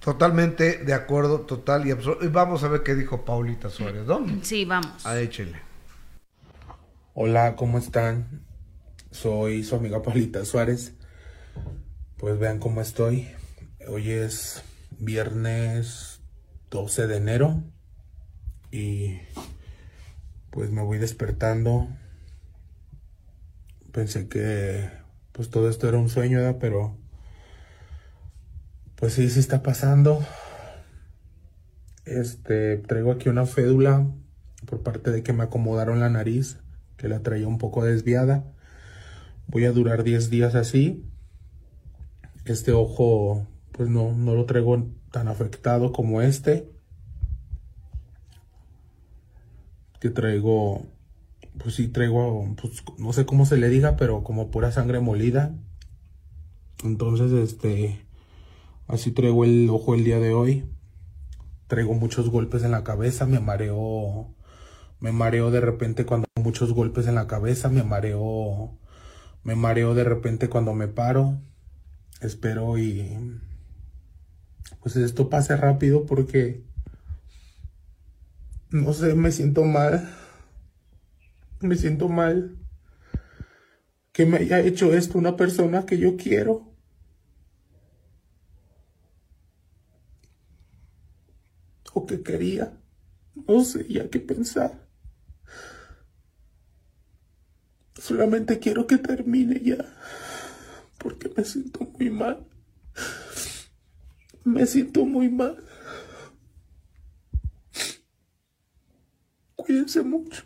Totalmente de acuerdo, total y absoluto. Y vamos a ver qué dijo Paulita Suárez, ¿no? Sí, vamos. A échele. Hola, ¿cómo están? Soy su amiga Paulita Suárez. Pues vean cómo estoy. Hoy es viernes 12 de enero y pues me voy despertando. Pensé que pues todo esto era un sueño, ¿verdad? pero pues sí, sí está pasando. Este, traigo aquí una fédula por parte de que me acomodaron la nariz, que la traía un poco desviada. Voy a durar 10 días así. Este ojo, pues no, no lo traigo tan afectado como este. Que traigo, pues sí traigo, pues no sé cómo se le diga, pero como pura sangre molida. Entonces, este, así traigo el ojo el día de hoy. Traigo muchos golpes en la cabeza, me mareo, me mareo de repente cuando muchos golpes en la cabeza, me mareo, me mareo de repente cuando me paro. Espero y pues esto pase rápido porque no sé, me siento mal. Me siento mal que me haya hecho esto una persona que yo quiero. O que quería. No sé ya qué pensar. Solamente quiero que termine ya. Porque me siento muy mal. Me siento muy mal. Cuídense mucho.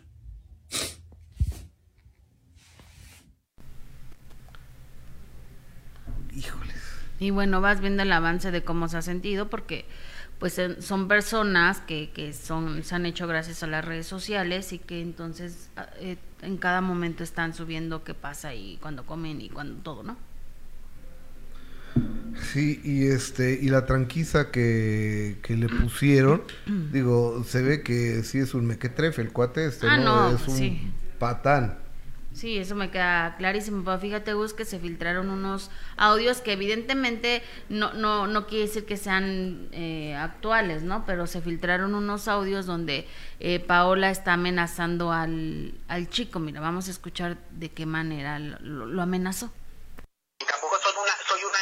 Híjoles. Y bueno, vas viendo el avance de cómo se ha sentido, porque pues son personas que, que son, se han hecho gracias a las redes sociales y que entonces a- eh, en cada momento están subiendo qué pasa y cuando comen y cuando todo, ¿no? Sí, y este, y la tranquiza que, que le pusieron, [CLEARS THROAT] digo, se ve que sí es un mequetrefe el cuate este, Ah, ¿no? no, es un sí. patán. Sí, eso me queda clarísimo, pero fíjate, Gus, que se filtraron unos audios que evidentemente no, no, no quiere decir que sean eh, actuales, ¿no? Pero se filtraron unos audios donde eh, Paola está amenazando al, al chico. Mira, vamos a escuchar de qué manera lo, lo amenazó.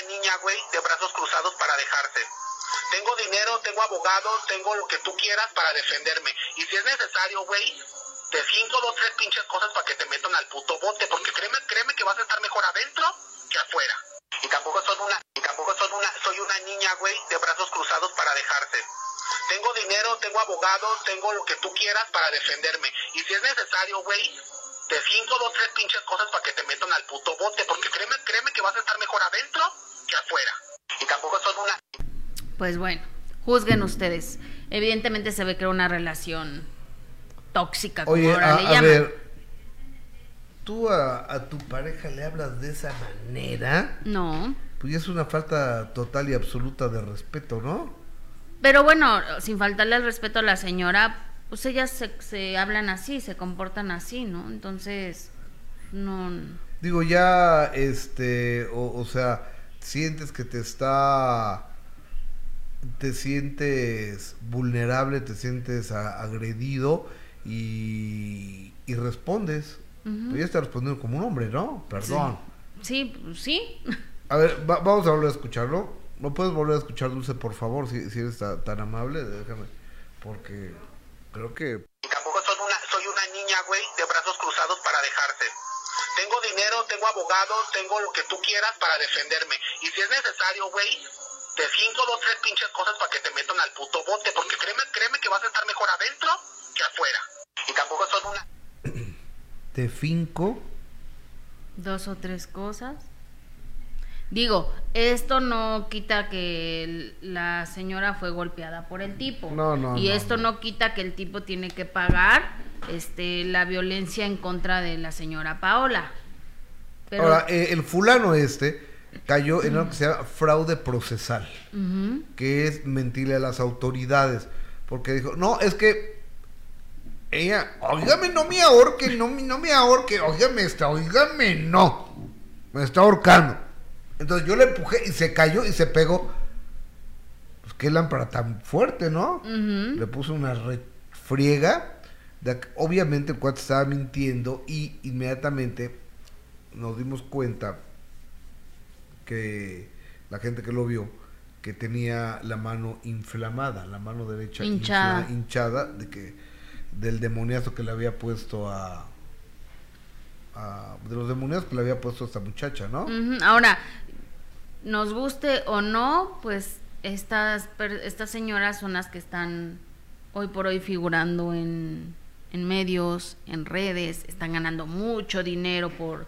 Niña, güey, de brazos cruzados para dejarte. Tengo dinero, tengo abogados, tengo lo que tú quieras para defenderme. Y si es necesario, güey, Te cinco, dos, tres pinches cosas para que te metan al puto bote, porque créeme, créeme que vas a estar mejor adentro que afuera. Y tampoco soy una, y tampoco soy una, soy una niña, güey, de brazos cruzados para dejarse. Tengo dinero, tengo abogados, tengo lo que tú quieras para defenderme. Y si es necesario, güey, te cinco, dos, tres pinches cosas para que te metan al puto bote, porque créeme, créeme que vas a estar mejor adentro que afuera. Y tampoco soy una, Pues bueno, juzguen ustedes. Evidentemente se ve que era una relación tóxica, como Oye, ahora a, le a ver, ¿tú a, a tu pareja le hablas de esa manera? No. Pues ya es una falta total y absoluta de respeto, ¿no? Pero bueno, sin faltarle el respeto a la señora, pues ellas se, se hablan así, se comportan así, ¿no? Entonces, no. Digo, ya, este, o, o sea, sientes que te está, te sientes vulnerable, te sientes a- agredido y, y respondes. Tú ya estás respondiendo como un hombre, ¿no? Perdón. Sí, pues, sí. A ver, va- vamos a volver a escucharlo. ¿No puedes volver a escuchar, Dulce, por favor, si, si eres ta- tan amable? Déjame, porque creo que... y tampoco soy una, soy una niña, güey, de brazos cruzados para dejarse. Tengo dinero, tengo abogados, tengo lo que tú quieras para defenderme. Y si es necesario, güey, te cinco, dos, tres pinches cosas para que te metan al puto bote, porque créeme, créeme que vas a estar mejor adentro que afuera. Y tampoco soy una, [CLEARS THROAT] Te finco. Dos o tres cosas. Digo, esto no quita que la señora fue golpeada por el tipo. No, no, Y no, esto no. no. quita que el tipo tiene que pagar este la violencia en contra de la señora Paola. Pero Ahora, eh, el fulano este cayó en algo que se llama fraude procesal, que es mentirle a las autoridades, porque dijo, no, es que ella, oígame, no me ahorque, no, me- no me ahorque, oígame, está, oígame, no, me está ahorcando. Entonces yo le empujé y se cayó y se pegó. Pues qué lámpara tan fuerte, ¿no? Le puso una refriega. De obviamente el cuate estaba mintiendo y inmediatamente nos dimos cuenta que la gente que lo vio que tenía la mano inflamada, la mano derecha Hinchada. infla- hinchada de que del demoniazo que le había puesto a, a- de los demoniazos que le había puesto a esta muchacha, ¿no? Ahora, nos guste o no, pues estas, estas señoras son las que están hoy por hoy figurando en, en medios, en redes, están ganando mucho dinero por,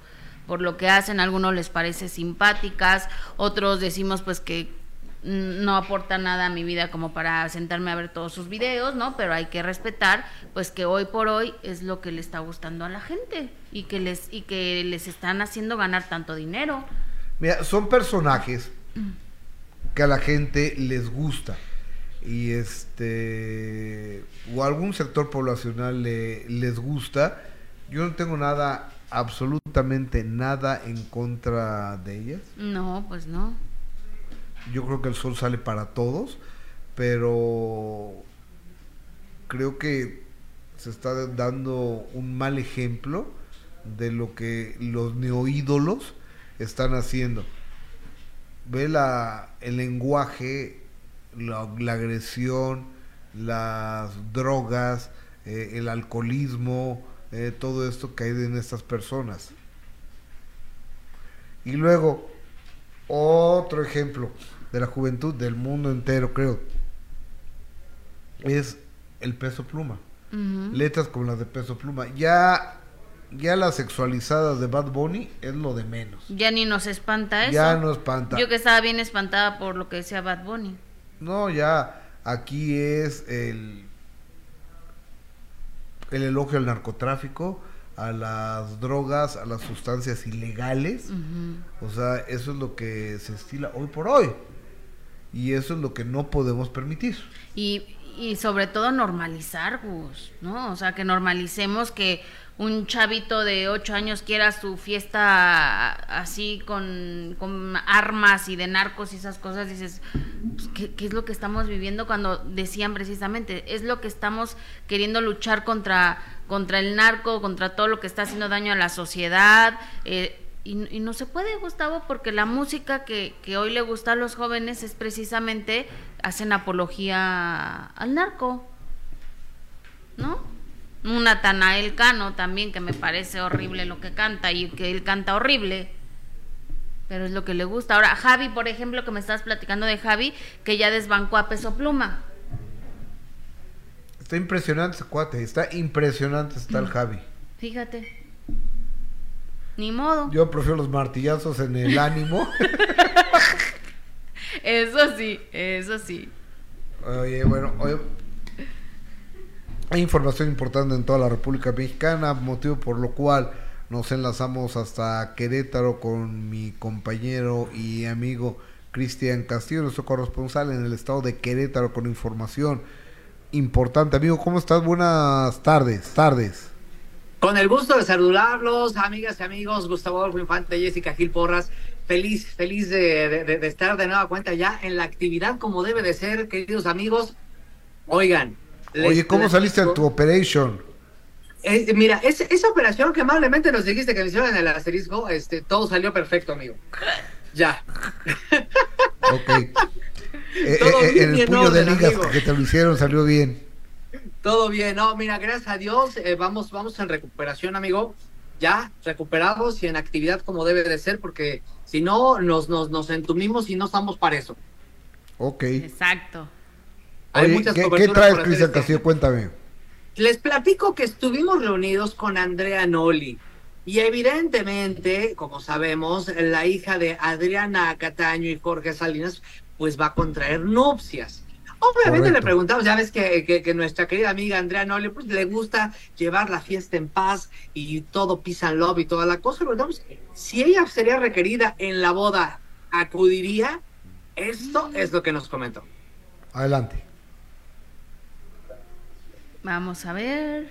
por lo que hacen, a algunos les parece simpáticas, otros decimos pues que mm, no aporta nada a mi vida como para sentarme a ver todos sus videos, ¿no? Pero hay que respetar, pues que hoy por hoy es lo que le está gustando a la gente y que les y que les están haciendo ganar tanto dinero. Mira, son personajes que a la gente les gusta y este o algún sector poblacional le- les gusta. Yo no tengo nada, absolutamente nada en contra de ellas. No, pues no. Yo creo que el sol sale para todos, pero creo que se está dando un mal ejemplo de lo que los neoídolos están haciendo. Ve la, el lenguaje, la, la agresión, las drogas, eh, el alcoholismo, eh, todo esto que hay en estas personas. Y luego, otro ejemplo de la juventud del mundo entero, creo, es el peso pluma. Letras como las de peso pluma. Ya, ya las sexualizadas de Bad Bunny es lo de menos. Ya ni nos espanta eso. Ya no espanta. Yo que estaba bien espantada por lo que decía Bad Bunny. No, ya aquí es el, el elogio al narcotráfico, a las drogas, a las sustancias ilegales. O sea, eso es lo que se estila hoy por hoy. Y eso es lo que no podemos permitir. Y, y sobre todo normalizar, Gus, ¿no? O sea, que normalicemos que un chavito de 8 años quiera su fiesta así con, armas y de narcos y esas cosas, dices, pues, ¿qué, qué es lo que estamos viviendo cuando decían precisamente? Es lo que estamos queriendo luchar contra, contra el narco, contra todo lo que está haciendo daño a la sociedad. eh, y, y no se puede, Gustavo, porque la música que, que hoy le gusta a los jóvenes es precisamente hacen apología al narco, ¿no? Un Natanael Cano también, que me parece horrible lo que canta y que él canta horrible. Pero es lo que le gusta. Ahora, Javi, por ejemplo, que me estás platicando de Javi, que ya desbancó a peso pluma. Está impresionante ese cuate, está impresionante está el Javi. Fíjate. Ni modo. Yo prefiero los martillazos en el ánimo. [LAUGHS] Eso sí, eso sí. Oye, bueno, oye, hay información importante en toda la República Mexicana, motivo por lo cual nos enlazamos hasta Querétaro con mi compañero y amigo Cristian Castillo, nuestro corresponsal en el estado de Querétaro con información importante. Amigo, ¿cómo estás? Buenas tardes, tardes. Con el gusto de saludarlos, amigas y amigos, Gustavo Adolfo Infante, Jessica Gil Porras, feliz, feliz de, de- de estar de nueva cuenta ya en la actividad como debe de ser, queridos amigos. Oigan. Oye, ¿cómo saliste en tu operation? Eh, mira, es- esa operación que amablemente nos dijiste que me hicieron en el asterisco, este, todo salió perfecto, amigo. Ya. [LAUGHS] Ok. Eh, Todo eh, bien en el puño de orden, ligas amigo. que te lo hicieron salió bien. Todo bien, no, mira, gracias a Dios, eh, vamos, vamos en recuperación, amigo. Ya recuperados y en actividad como debe de ser, porque si no, nos, nos, nos entumimos y no estamos para eso. Ok. Exacto. Hay Oye, muchas ¿qué, qué traes, Cristian este Castillo? Cuéntame. Les platico que estuvimos reunidos con Andrea Noli. Y evidentemente, como sabemos, la hija de Adriana Cataño y Jorge Salinas, pues va a contraer nupcias. Obviamente Correcto. le preguntamos, ya ves que, que- que nuestra querida amiga Andrea Noli, pues le gusta llevar la fiesta en paz y todo peace and love y toda la cosa. Le preguntamos si ella sería requerida en la boda, ¿acudiría? Esto es lo que nos comentó. Adelante. Vamos a ver.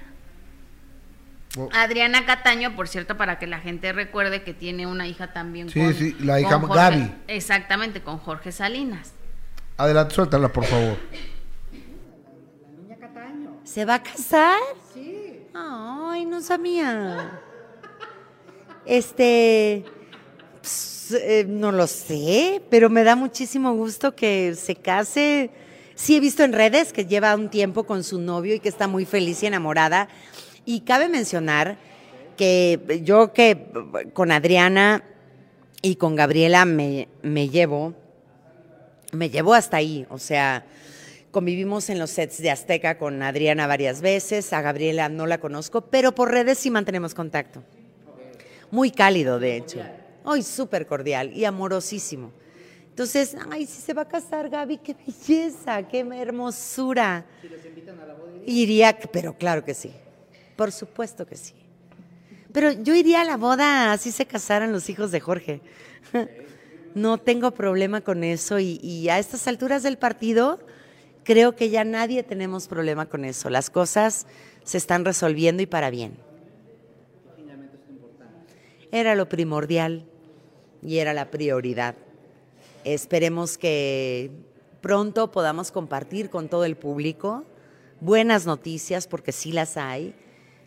Oh, Adriana Cataño, por cierto, para que la gente recuerde que tiene una hija también Sí, con, sí, la hija Jorge- Gaby. Exactamente, con Jorge Salinas. Adelante, suéltala, por favor. ¿Se va a casar? Sí. Ay, no sabía. Este, ps, eh, no lo sé, pero me da muchísimo gusto que se case. Sí he visto en redes que lleva un tiempo con su novio y que está muy feliz y enamorada. Y cabe mencionar que yo que con Adriana y con Gabriela me, me llevo, me llevo hasta ahí. O sea, convivimos en los sets de Azteca con Adriana varias veces, a Gabriela no la conozco, pero por redes sí mantenemos contacto. Muy cálido, de hecho. Hoy súper cordial y amorosísimo. Entonces, ay, si se va a casar Gaby, qué belleza, qué hermosura. Iría, pero claro que sí. Por supuesto que sí. Pero yo iría a la boda así se casaran los hijos de Jorge. No tengo problema con eso y, y a estas alturas del partido creo que ya nadie tenemos problema con eso. Las cosas se están resolviendo y para bien. Era lo primordial y era la prioridad. Esperemos que pronto podamos compartir con todo el público buenas noticias, porque sí las hay.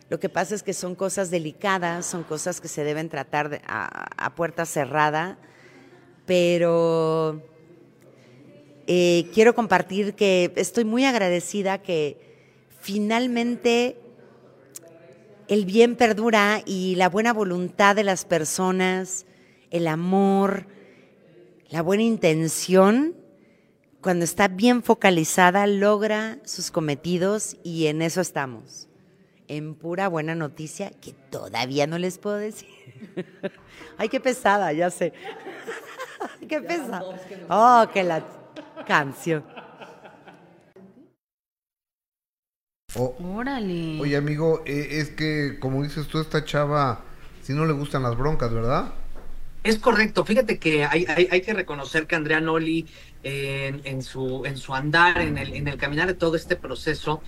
Lo que pasa es que son cosas delicadas, son cosas que se deben tratar a puerta cerrada, pero eh, quiero compartir que estoy muy agradecida que finalmente el bien perdura y la buena voluntad de las personas, el amor, la buena intención, cuando está bien focalizada, logra sus cometidos y en eso estamos. En pura buena noticia que todavía no les puedo decir. [LAUGHS] Ay, qué pesada, ya sé. [LAUGHS] qué pesada. Oh, que la canción. Oh, Órale. oye, amigo, eh, es que, como dices tú, esta chava, si no le gustan las broncas, ¿verdad? Es correcto, fíjate que hay, hay, hay que reconocer que Andrea Noli eh, en, en su, en su andar, en el, en el caminar de todo este proceso,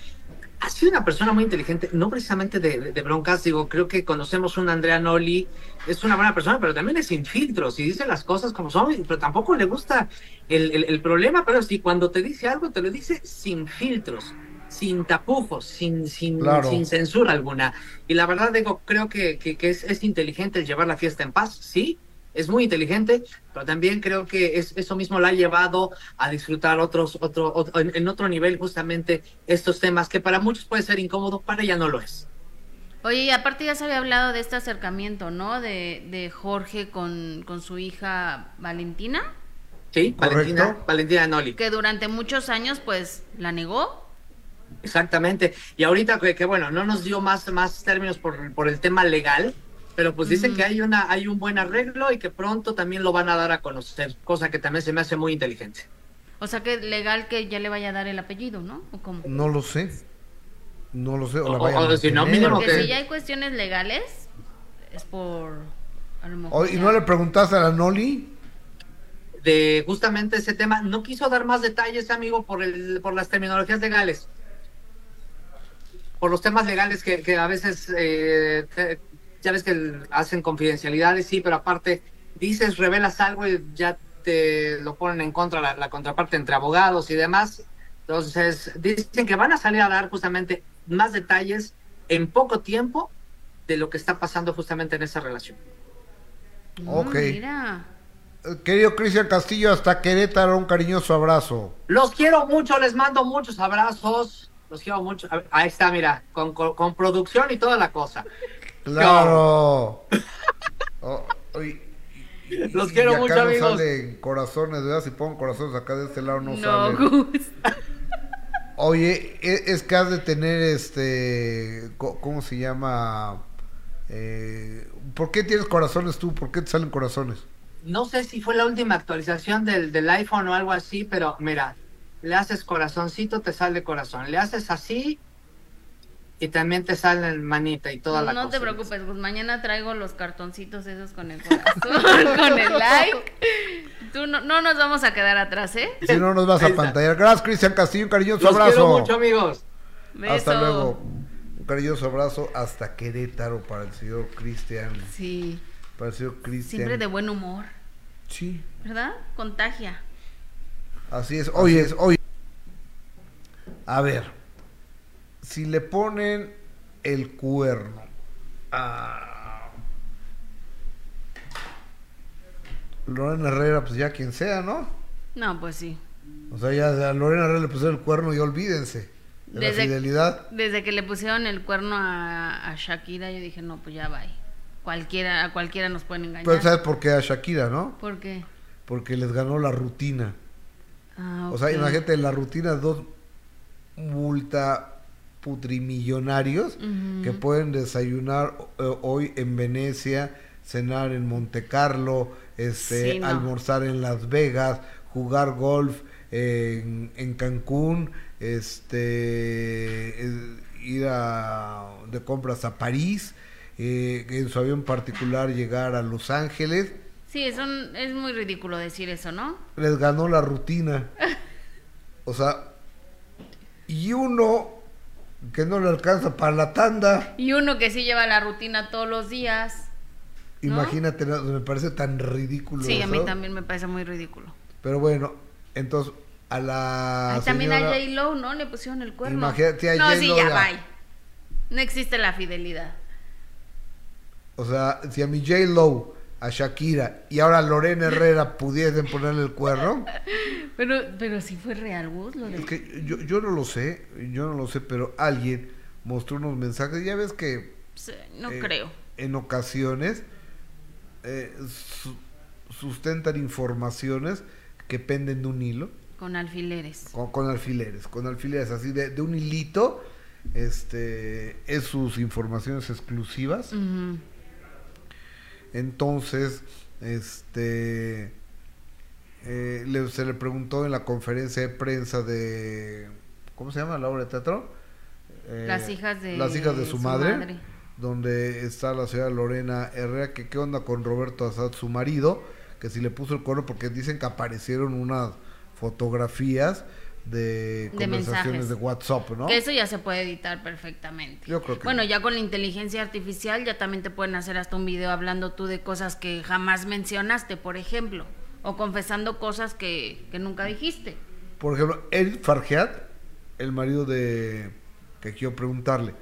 ha sido una persona muy inteligente, no precisamente de, broncas, digo, creo que conocemos una Andrea Noli, es una buena persona, pero también es sin filtros y dice las cosas como son, pero tampoco le gusta el, el- el problema, pero sí, cuando te dice algo, te lo dice sin filtros, sin tapujos, sin, sin, Claro. sin censura alguna. Y la verdad, digo, creo que, que, que es, es inteligente el llevar la fiesta en paz, sí, es muy inteligente, pero también creo que es, eso mismo la ha llevado a disfrutar otros, otro, ot- en, en otro nivel justamente estos temas que para muchos puede ser incómodo, para ella no lo es. Oye, y aparte ya se había hablado de este acercamiento, ¿no? De, de Jorge con, con su hija Valentina, ¿Sí? Correcto. Valentina, Valentina Noli. que durante muchos años pues la negó. Exactamente. Y ahorita que, que, bueno, no nos dio más, más términos por, por el tema legal, pero pues dicen que hay una, hay un buen arreglo y que pronto también lo van a dar a conocer, cosa que también se me hace muy inteligente. O sea que legal que ya le vaya a dar el apellido, ¿no? ¿O cómo? No lo sé. No lo sé. O, la O- vaya a si no, mínimo Porque que- si ya hay cuestiones legales, es por... A lo mejor ¿Y ya- no le preguntaste a la Noli? De justamente ese tema, no quiso dar más detalles, amigo, por, el, por las terminologías legales. Por los temas legales que, que a veces, eh, te- ya ves que hacen confidencialidades, sí, pero aparte dices, revelas algo y ya te lo ponen en contra la, la contraparte entre abogados y demás. Entonces, dicen que van a salir a dar justamente más detalles en poco tiempo de lo que está pasando justamente en esa relación. Mm, Ok. Mira. Eh, Querido Cristian Castillo, hasta Querétaro, un cariñoso abrazo. Los quiero mucho, les mando muchos abrazos. Los quiero mucho. Ahí está, mira, con, con- con producción y toda la cosa. Claro. [LAUGHS] Oh, y- y- Los y quiero acá mucho, no amigos. salen corazones, ¿verdad? Si pongo corazones acá de este lado no, No, salen. Oye, e- es que has de tener este, ¿cómo se llama? Eh, ¿Por qué tienes corazones tú? ¿Por qué te salen corazones? No sé si fue la última actualización del, del iPhone o algo así, pero mira, le haces corazoncito, te sale corazón. Le haces así y también te sale manita y toda la No te preocupes, Gus. Mañana traigo los cartoncitos esos con el corazón, [LAUGHS] con el like. Tú no, no nos vamos a quedar atrás, ¿eh? Si no nos vas a pantallar. Gracias, Cristian Castillo, un cariñoso Los abrazo. quiero mucho, amigos. Beso. Hasta luego. Un cariñoso abrazo hasta Querétaro para el señor Cristian. Sí. Para el señor Cristian. Siempre de buen humor, Sí, ¿verdad? Contagia. así es. Oye, oye. A ver, si le ponen el cuerno a Lorena Herrera, pues ya quien sea, ¿no? No, pues sí. O sea, ya a Lorena Herrera le pusieron el cuerno y olvídense de la Desde- fidelidad. Desde que le pusieron el cuerno a, a Shakira, yo dije, no, pues ya va. Cualquiera, a cualquiera nos pueden engañar. Pero ¿sabes por qué a Shakira, no? ¿Por qué? Porque les ganó la rutina. Ah, O sea, imagínate la rutina dos multa putrimillonarios que pueden desayunar eh, hoy en Venecia, cenar en Monte Carlo, este, Sí, no. almorzar en Las Vegas, jugar golf en, en Cancún, este, eh, ir a, de compras a París, eh, en su avión particular llegar a Los Ángeles. Sí, es, un- es muy ridículo decir eso, ¿no? les ganó la rutina. [LAUGHS] O sea, y uno que no le alcanza para la tanda, Y uno que sí lleva la rutina todos los días. ¿No? imagínate, me parece tan ridículo. Sí, a mí también me parece muy ridículo. Pero bueno, entonces a la Ay, también a señora- J. Lo, ¿no? Le pusieron el cuerno. Imagínate a no, sí, ya, ya. bye. No existe la fidelidad. o sea, si a mi J. Lo, a Shakira y ahora a Lorena Herrera pudiesen ponerle el cuerno, Pero, pero sí fue real, Gus, lo de... es que yo, yo no lo sé, yo no lo sé, pero alguien mostró unos mensajes, ya ves que Sí, no eh, creo. en ocasiones eh, su- sustentan informaciones que penden de un hilo Con alfileres. con, con alfileres, con alfileres así de, de un hilito, este es sus informaciones exclusivas. Entonces, este eh, le- se le preguntó en la conferencia de prensa de ¿cómo se llama la obra de teatro? Eh, Las hijas de las hijas de su, su madre, madre. donde está la señora Lorena Herrera, que qué onda con Roberto Azad, su marido, que si le puso el cuerno porque dicen que aparecieron unas fotografías de, conversaciones de WhatsApp, ¿no? Que eso ya se puede editar perfectamente. Yo creo que bueno, no. ya con la inteligencia artificial ya también te pueden hacer hasta un video hablando tú de cosas que jamás mencionaste, por ejemplo, o confesando cosas que, que nunca dijiste. Por ejemplo, Eric Fargeat, el marido de. que quiero preguntarle,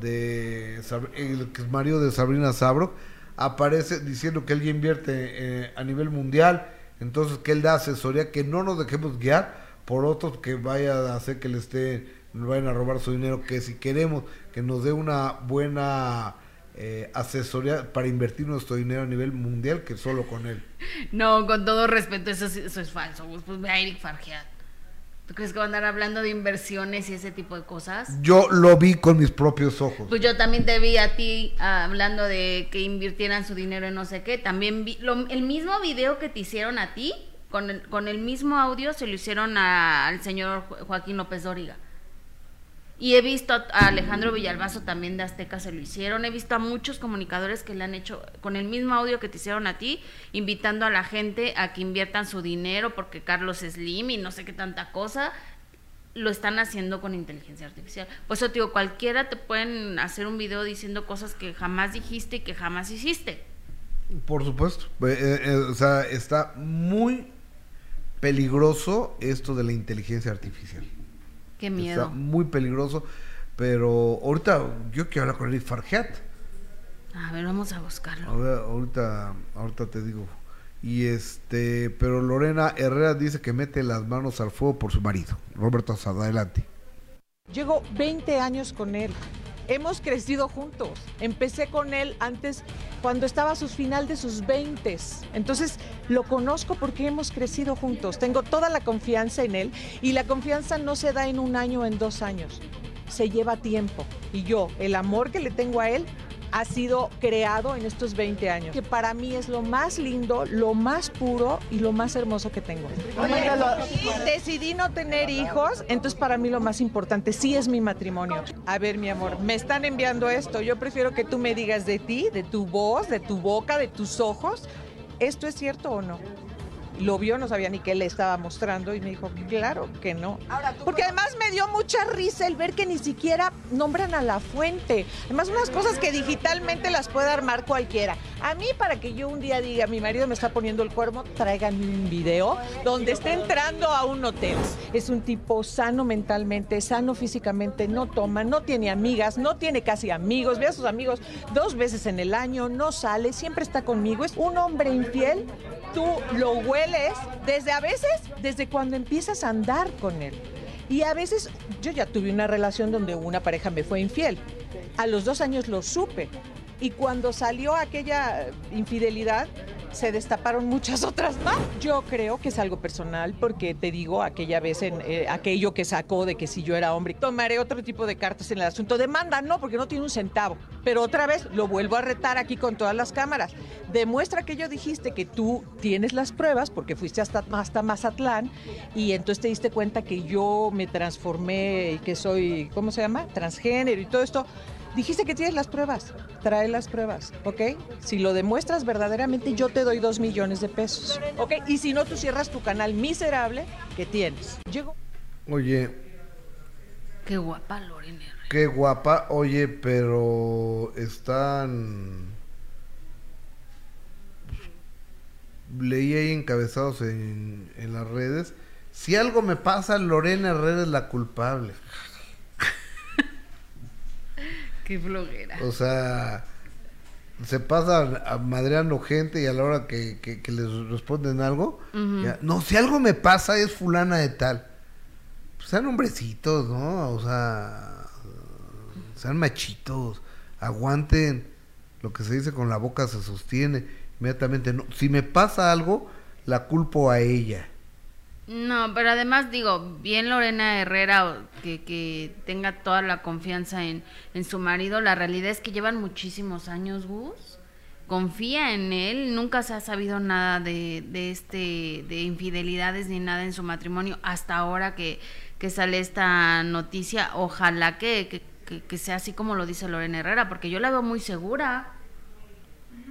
de el marido de Sabrina Sabrok, aparece diciendo que él ya invierte eh, a nivel mundial, entonces que él da asesoría, que no nos dejemos guiar por otros que vaya a hacer que le esté, nos vayan a robar su dinero, que si queremos que nos dé una buena eh, asesoría para invertir nuestro dinero a nivel mundial, que solo con él. No, con todo respeto, eso, eso es falso. Pues ve a Eric Fargeat. ¿Tú crees que va a andar hablando de inversiones y ese tipo de cosas? Yo lo vi con mis propios ojos. Pues yo también te vi a ti ah, hablando de que invirtieran su dinero en no sé qué. También vi lo- el mismo video que te hicieron a ti, con el, con el mismo audio, se lo hicieron a- al señor Jo- Joaquín López Dóriga. Y he visto a a Alejandro Villalbazo también de Azteca se lo hicieron. He visto a muchos comunicadores que le han hecho con el mismo audio que te hicieron a ti, invitando a la gente a que inviertan su dinero porque Carlos Slim y no sé qué tanta cosa lo están haciendo con inteligencia artificial. Por eso te digo, cualquiera te pueden hacer un video diciendo cosas que jamás dijiste y que jamás hiciste. Por supuesto. Eh, eh, o sea, está muy peligroso esto de la inteligencia artificial. Qué Está miedo. muy peligroso. Pero ahorita yo quiero hablar con Eric Farhat. A ver, vamos a buscarlo. A ver, ahorita, ahorita te digo. Y este, pero Lorena Herrera dice que mete las manos al fuego por su marido. Roberto Asada, adelante. Llevo 20 años con él. Hemos crecido juntos. Empecé con él antes, cuando estaba a sus final de sus 20. Entonces lo conozco porque hemos crecido juntos. Tengo toda la confianza en él y la confianza no se da en un año o en dos años. Se lleva tiempo. Y yo, el amor que le tengo a él ha sido creado en estos 20 años. Que para mí es lo más lindo, lo más puro y lo más hermoso que tengo. Decidí no tener hijos, entonces para mí lo más importante sí es mi matrimonio. A ver, mi amor, me están enviando esto. Yo prefiero que tú me digas de ti, de tu voz, de tu boca, de tus ojos. ¿Esto es cierto o no? Lo vio, no sabía ni qué le estaba mostrando y me dijo, claro que no. Porque además me dio mucha risa el ver que ni siquiera nombran a la fuente. Además, unas cosas que digitalmente las puede armar cualquiera. A mí, para que yo un día diga, mi marido me está poniendo el cuerno, tráiganme un video donde esté entrando a un hotel. Es un tipo sano mentalmente, sano físicamente, no toma, no tiene amigas, no tiene casi amigos, ve a sus amigos dos veces en el año, no sale, siempre está conmigo. Es un hombre infiel, tú lo hueles desde a veces, desde cuando empiezas a andar con él. Y a veces yo ya tuve una relación donde una pareja me fue infiel. A los dos años lo supe. Y cuando salió aquella infidelidad, se destaparon muchas [LAUGHS] otras más. Yo creo que es algo personal porque te digo, aquella vez en eh, aquello que sacó de que si yo era hombre, tomaré otro tipo de cartas en el asunto. Demanda no, porque no tiene un centavo. Pero otra vez lo vuelvo a retar aquí con todas las cámaras. Demuestra que yo dijiste que tú tienes las pruebas porque fuiste hasta, hasta Mazatlán y entonces te diste cuenta que yo me transformé y que soy, ¿cómo se llama? Transgénero y todo esto. Dijiste que tienes las pruebas, trae las pruebas, ¿ok? Si lo demuestras verdaderamente, yo te doy dos millones de pesos, ¿ok? Y si no, tú cierras tu canal miserable que tienes. Llego. Oye, Qué guapa Lorena. qué guapa. Oye, pero están... Leí ahí encabezados en, en las redes. Si algo me pasa, Lorena Herrera es la culpable. Qué bloguera. O sea, se pasa a madreando gente y a la hora que, que- que les responden algo, ya, no, si algo me pasa es fulana de tal. Pues sean hombrecitos, ¿no? O sea, sean machitos, aguanten. Lo que se dice con la boca se sostiene. Inmediatamente, no. Si me pasa algo, la culpo a ella. No, pero además digo, bien Lorena Herrera que, que tenga toda la confianza en, en su marido, la realidad es que llevan muchísimos años, Gus. Confía en él, nunca se ha sabido nada de, de este, de infidelidades ni nada en su matrimonio hasta ahora que, que sale esta noticia. Ojalá que, que- que sea así como lo dice Lorena Herrera, porque yo la veo muy segura.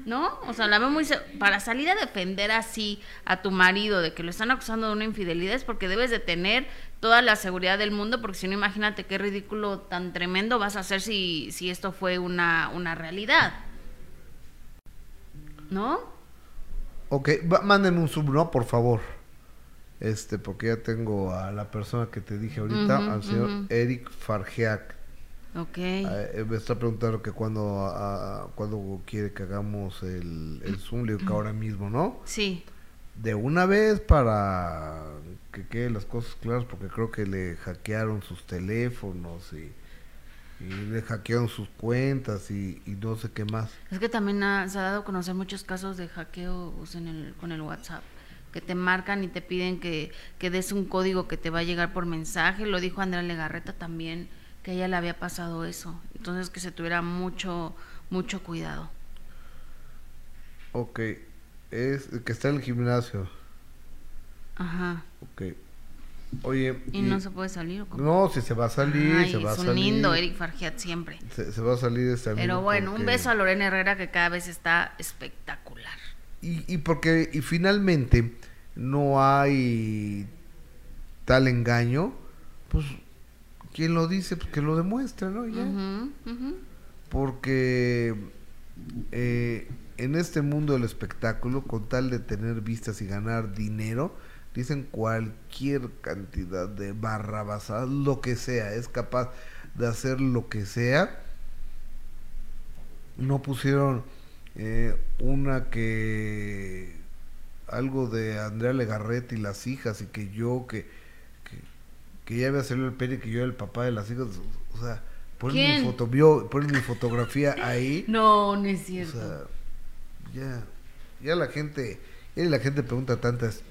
¿No? O sea, la veo muy... Para salir a defender así a tu marido de que lo están acusando de una infidelidad es porque debes de tener toda la seguridad del mundo, porque si no, imagínate qué ridículo tan tremendo vas a hacer si, si esto fue una, una realidad. ¿No? Ok, va- mándenme un sub, ¿no? Por favor. Este, porque ya tengo a la persona que te dije ahorita, al señor. Eric Fargeac. Ok. Eh, me está preguntando que cuando, ah, ah, cuando quiere que hagamos el, el Zoom, le digo que ahora mismo, ¿no? Sí. De una vez para que queden las cosas claras, porque creo que le hackearon sus teléfonos y, y le hackearon sus cuentas y, y no sé qué más. Es que también ha- se ha dado a conocer muchos casos de hackeos en el, con el WhatsApp, que te marcan y te piden que, que des un código que te va a llegar por mensaje. Lo dijo Andrea Legarreta también, que a ella le había pasado eso. Entonces que se tuviera mucho, mucho cuidado. Ok, es que está en el gimnasio. Ajá. Ok. Oye, Y no se puede salir. ¿o no, si se va a salir, Ay, se va a es un salir. lindo Eric Fargiat siempre. Se, se va a salir este Pero bueno, un porque- beso a Lorena Herrera que cada vez está espectacular. Y, y porque, y finalmente, no hay tal engaño, pues, quien lo dice, pues que lo demuestre, ¿no? Ya. Porque eh, en este mundo del espectáculo, con tal de tener vistas y ganar dinero, dicen cualquier cantidad de barrabasadas, lo que sea, es capaz de hacer lo que sea. No pusieron eh, una que algo de Andrea Legarreta y las hijas y que yo que, que ya había salido el pene que yo era el papá de las hijas o sea ponen mi foto ponen mi fotografía ahí [LAUGHS] No, no es o cierto. sea ya ya la gente ya la gente pregunta tantas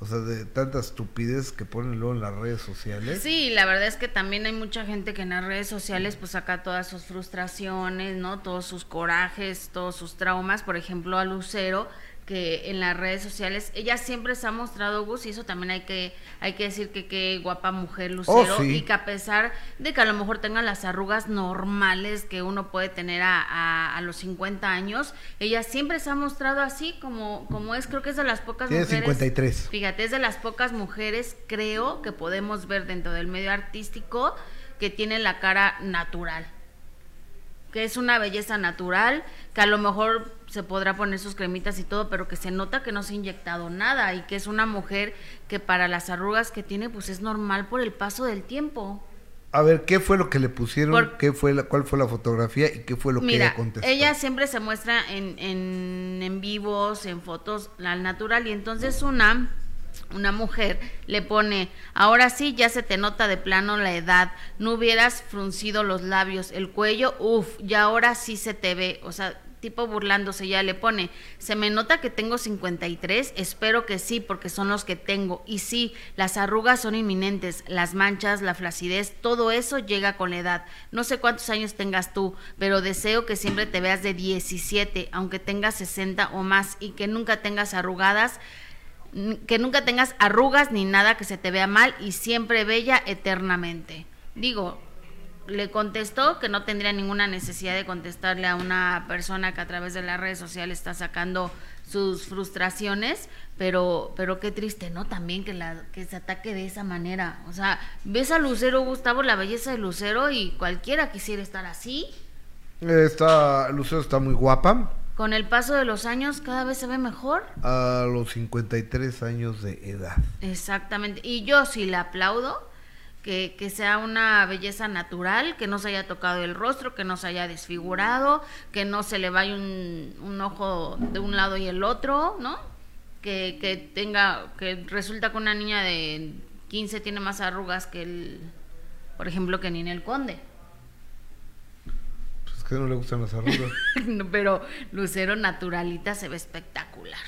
o sea de tantas estupidez que ponen luego en las redes sociales Sí, la verdad es que también hay mucha gente que en las redes sociales pues saca todas sus frustraciones, ¿no? Todos sus corajes, todos sus traumas. Por ejemplo, a Lucero, que en las redes sociales, ella siempre se ha mostrado Gus y eso también hay que, hay que decir que qué guapa mujer Lucero Oh, sí. y que a pesar de que a lo mejor tenga las arrugas normales que uno puede tener a, a- a los 50 años, ella siempre se ha mostrado así como, como es, creo que es de las pocas tiene mujeres. 53 Fíjate, es de las pocas mujeres, creo, que podemos ver dentro del medio artístico que tiene la cara natural. Que es una belleza natural, que a lo mejor se podrá poner sus cremitas y todo, pero que se nota que no se ha inyectado nada y que es una mujer que para las arrugas que tiene, pues es normal por el paso del tiempo. a ver qué fue lo que le pusieron Por- qué fue la, cuál fue la fotografía y qué fue lo que ella contestó ella siempre se muestra en, en, en vivos, en fotos, al natural, y entonces una, una mujer le pone, ahora sí ya se te nota de plano la edad, no hubieras fruncido los labios, el cuello, uff, ya ahora sí se te ve, o sea, tipo burlándose, ya le pone, se me nota que tengo 53, espero que sí, porque son los que tengo, y sí, las arrugas son inminentes, las manchas, la flacidez, todo eso llega con la edad. No sé cuántos años tengas tú, pero deseo que siempre te veas de 17, aunque tengas 60 o más, y que nunca tengas arrugadas, que nunca tengas arrugas ni nada que se te vea mal, y siempre bella eternamente. Digo, le contestó que no tendría ninguna necesidad de contestarle a una persona que a través de las redes sociales está sacando sus frustraciones, pero pero qué triste, ¿no? También que la que se ataque de esa manera. O sea, ves a Lucero, Gustavo, la belleza de Lucero y cualquiera quisiera estar así. está Lucero está muy guapa Con el paso de los años cada vez se ve mejor. a los 53 años de edad Exactamente. Y yo sí le aplaudo que, que sea una belleza natural, que no se haya tocado el rostro, que no se haya desfigurado, que no se le vaya un, un ojo de un lado y el otro, ¿no? Que, que tenga, que resulta que una niña de 15 tiene más arrugas que el, por ejemplo, que Ninel Conde. pues es que no le gustan las arrugas [LAUGHS] Pero Lucero naturalita se ve espectacular.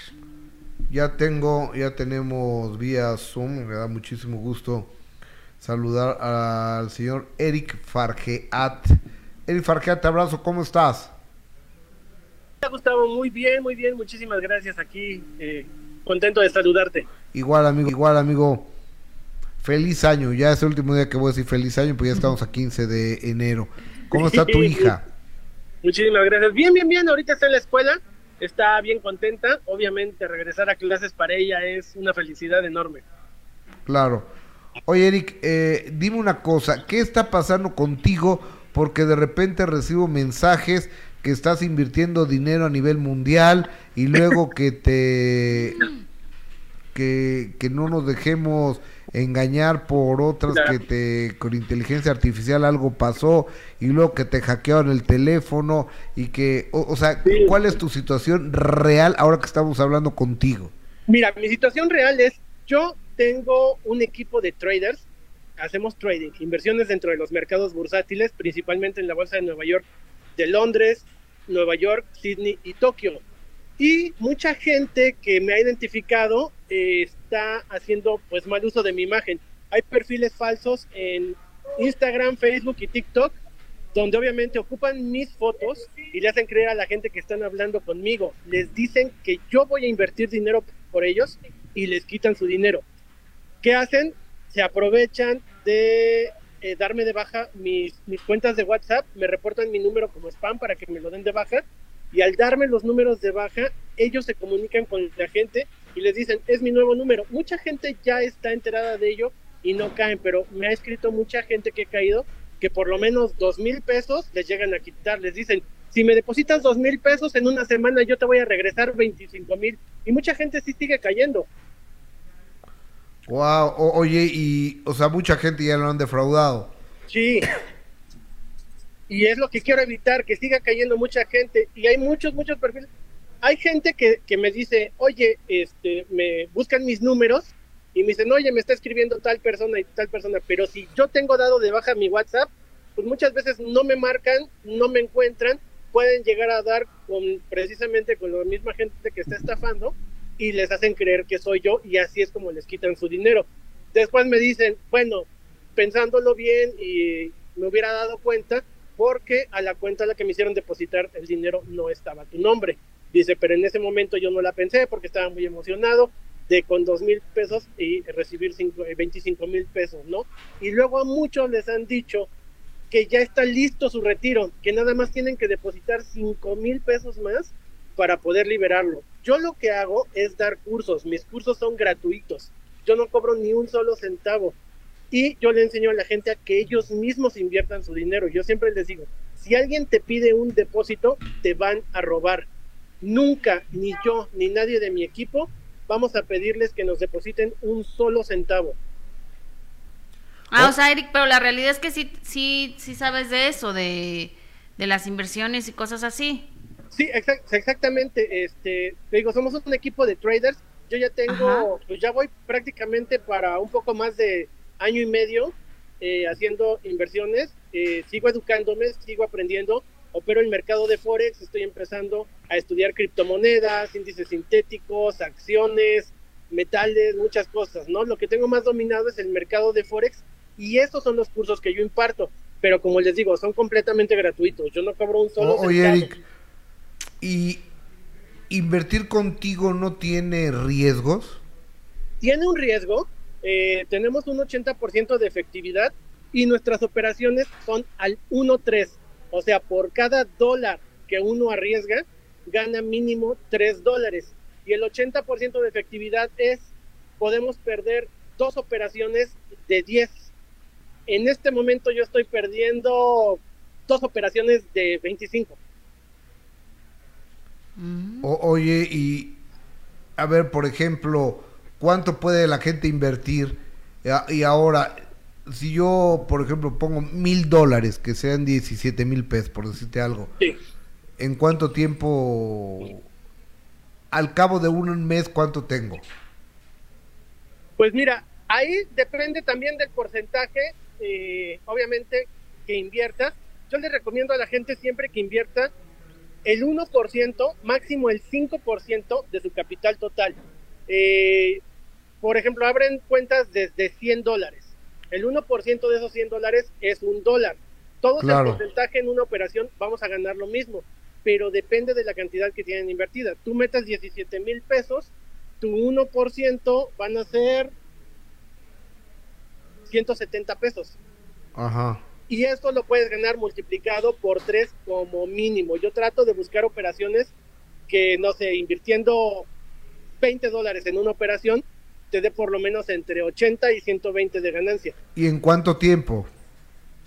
Ya tengo, ya tenemos vía Zoom, me da muchísimo gusto saludar al señor Eric Fargeat. Eric Fargeat, te abrazo, ¿cómo estás? Gustavo, muy bien, muy bien, muchísimas gracias aquí, eh, contento de saludarte. Igual amigo, igual amigo. Feliz año, ya es el último día que voy a decir feliz año, pues ya estamos a 15 de enero. ¿Cómo está tu [LAUGHS] hija? Muchísimas gracias. Bien, bien, bien, ahorita está en la escuela, está bien contenta, obviamente regresar a clases para ella es una felicidad enorme. Claro. Oye, Eric, eh, dime una cosa, ¿qué está pasando contigo? Porque de repente recibo mensajes que estás invirtiendo dinero a nivel mundial y luego [LAUGHS] que te que, que no nos dejemos engañar por otras que te con inteligencia artificial algo pasó y luego que te hackearon el teléfono y que, o, o sea, Sí. ¿cuál es tu situación real ahora que estamos hablando contigo? Mira, mi situación real es, yo tengo un equipo de traders, hacemos trading, inversiones dentro de los mercados bursátiles, principalmente en la bolsa de Nueva York, de Londres, Nueva York, Sydney y Tokio. Y mucha gente que me ha identificado eh, está haciendo pues mal uso de mi imagen. Hay perfiles falsos en Instagram, Facebook y TikTok donde obviamente ocupan mis fotos y le hacen creer a la gente que están hablando conmigo. Les dicen que yo voy a invertir dinero por ellos y les quitan su dinero. ¿Qué hacen? Se aprovechan de eh, darme de baja mis, mis cuentas de WhatsApp, me reportan mi número como spam para que me lo den de baja y al darme los números de baja, ellos se comunican con la gente y les dicen, es mi nuevo número. Mucha gente ya está enterada de ello y no caen, pero me ha escrito mucha gente que ha caído que por lo menos dos mil pesos les llegan a quitar. Les dicen, si me depositas dos mil pesos en una semana, yo te voy a regresar 25 mil. Y mucha gente sí sigue cayendo. Wow, o- oye, y, o sea, mucha gente ya lo han defraudado. Sí. Y es lo que quiero evitar, que siga cayendo mucha gente. Y hay muchos, muchos perfiles. Hay gente que, que me dice, oye, este, me buscan mis números y me dicen, oye, me está escribiendo tal persona y tal persona. Pero si yo tengo dado de baja mi WhatsApp, pues muchas veces no me marcan, no me encuentran, pueden llegar a dar con precisamente con la misma gente que está estafando y les hacen creer que soy yo y así es como les quitan su dinero. Después me dicen, bueno, pensándolo bien y me hubiera dado cuenta porque a la cuenta a la que me hicieron depositar el dinero no estaba tu nombre. Dice, pero en ese momento yo no la pensé porque estaba muy emocionado de con dos mil pesos y recibir cinco, eh, 25 mil pesos, ¿no? Y luego a muchos les han dicho que ya está listo su retiro, que nada más tienen que depositar 5 mil pesos más para poder liberarlo. Yo lo que hago es dar cursos, mis cursos son gratuitos, yo no cobro ni un solo centavo y yo le enseño a la gente a que ellos mismos inviertan su dinero. Yo siempre les digo, si alguien te pide un depósito, te van a robar. Nunca, ni yo, ni nadie de mi equipo, vamos a pedirles que nos depositen un solo centavo. Ah, o sea, Eric, pero la realidad es que sí, sí, sí sabes de eso, de, de las inversiones y cosas así. Sí, exac- exactamente. Este, te digo, somos un equipo de traders. Yo ya tengo, Ajá. pues ya voy prácticamente para un poco más de año y medio eh, haciendo inversiones. Eh, sigo educándome, sigo aprendiendo. Opero el mercado de Forex, estoy empezando a estudiar criptomonedas, índices sintéticos, acciones, metales, muchas cosas, ¿no? Lo que tengo más dominado es el mercado de Forex y estos son los cursos que yo imparto. Pero como les digo, son completamente gratuitos. Yo no cobro un solo O- oye, centavo. Eric, ¿y invertir contigo no tiene riesgos? tiene un riesgo, eh, tenemos un 80% de efectividad y nuestras operaciones son al 1.3, o sea, por cada dólar que uno arriesga, gana mínimo 3 dólares. Y el 80% de efectividad es, podemos perder dos operaciones de 10. En este momento yo estoy perdiendo dos operaciones de 25. Mm. O- oye, y a ver, por ejemplo, ¿cuánto puede la gente invertir? Y ahora, si yo, por ejemplo, pongo mil dólares, que sean 17 mil pesos, por decirte algo, Sí. ¿en cuánto tiempo, al cabo de un mes, cuánto tengo? Pues mira, ahí depende también del porcentaje, eh, obviamente, que inviertas. Yo les recomiendo a la gente siempre que invierta el 1%, máximo el 5% de su capital total. Eh, por ejemplo, abren cuentas desde 100 dólares. El 1% de esos 100 dólares es un dólar. Todo Claro. el porcentaje en una operación vamos a ganar lo mismo, pero depende de la cantidad que tienen invertida. Tú metas 17 mil pesos, tu 1% van a ser 170 pesos. Ajá. Y esto lo puedes ganar multiplicado por 3 como mínimo. Yo trato de buscar operaciones que, no sé, invirtiendo 20 dólares en una operación, te dé por lo menos entre 80 y 120 de ganancia. ¿Y en cuánto tiempo?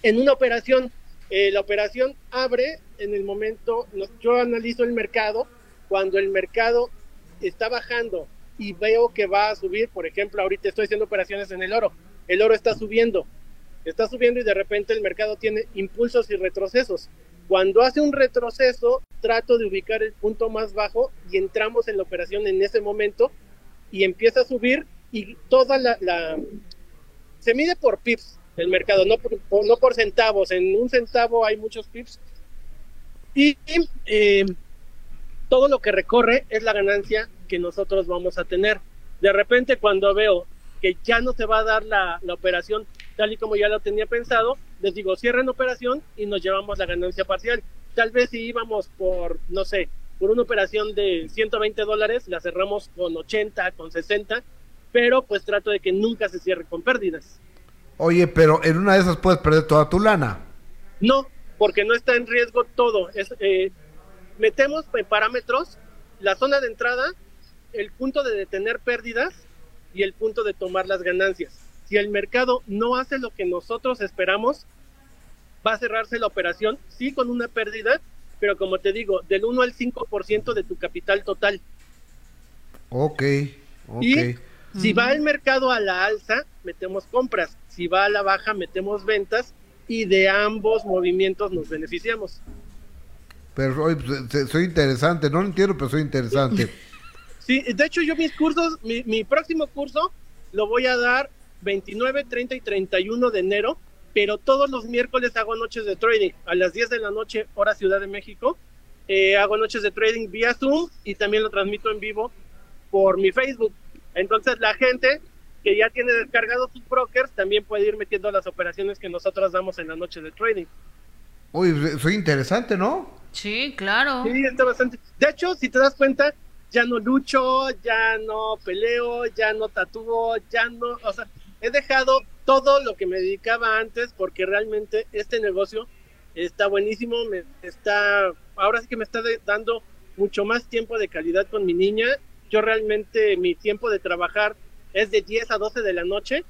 En una operación, eh, la operación abre en el momento, no- yo analizo el mercado, cuando el mercado está bajando y veo que va a subir, por ejemplo, ahorita estoy haciendo operaciones en el oro, el oro está subiendo, está subiendo y de repente el mercado tiene impulsos y retrocesos. Cuando hace un retroceso, trato de ubicar el punto más bajo y entramos en la operación en ese momento y empieza a subir y toda la, se mide por pips el mercado, no por, por- no por centavos. En un centavo hay muchos pips y eh, todo lo que recorre es la ganancia que nosotros vamos a tener. De repente cuando veo que ya no se va a dar la, la operación tal y como ya lo tenía pensado, les digo, cierren operación y nos llevamos la ganancia parcial. Tal vez si íbamos por, no sé, por una operación de 120 dólares, la cerramos con 80, con 60, pero pues trato de que nunca se cierre con pérdidas. Oye, pero en una de esas puedes perder toda tu lana. No, porque no está en riesgo todo. Es, eh, metemos en parámetros la zona de entrada, el punto de detener pérdidas y el punto de tomar las ganancias. Si el mercado no hace lo que nosotros esperamos, va a cerrarse la operación, sí con una pérdida, pero como te digo, del 1 al 5% de tu capital total. Ok, ok. Y si va el mercado a la alza, metemos compras. Si va a la baja, metemos ventas. Y de ambos movimientos nos beneficiamos. Pero oye, pues, se- soy interesante, no lo entiendo, pero soy interesante. [LAUGHS] Sí, de hecho yo mis cursos, mi, mi próximo curso lo voy a dar 29, 30 y 31 de enero, pero todos los miércoles hago noches de trading a las 10 de la noche, hora Ciudad de México. Eh, hago noches de trading vía Zoom y también lo transmito en vivo por mi Facebook. Entonces la gente que ya tiene descargados sus brokers también puede ir metiendo las operaciones que nosotros damos en la noche de trading. Oye, soy interesante, ¿no? Sí, claro. Sí, está bastante. De hecho, si te das cuenta, ya no lucho, ya no peleo, ya no tatúo, ya no, o sea, he dejado todo lo que me dedicaba antes porque realmente este negocio está buenísimo, me está, ahora sí que me está de- dando mucho más tiempo de calidad con mi niña. Yo realmente mi tiempo de trabajar es de 10 a 12 de la noche,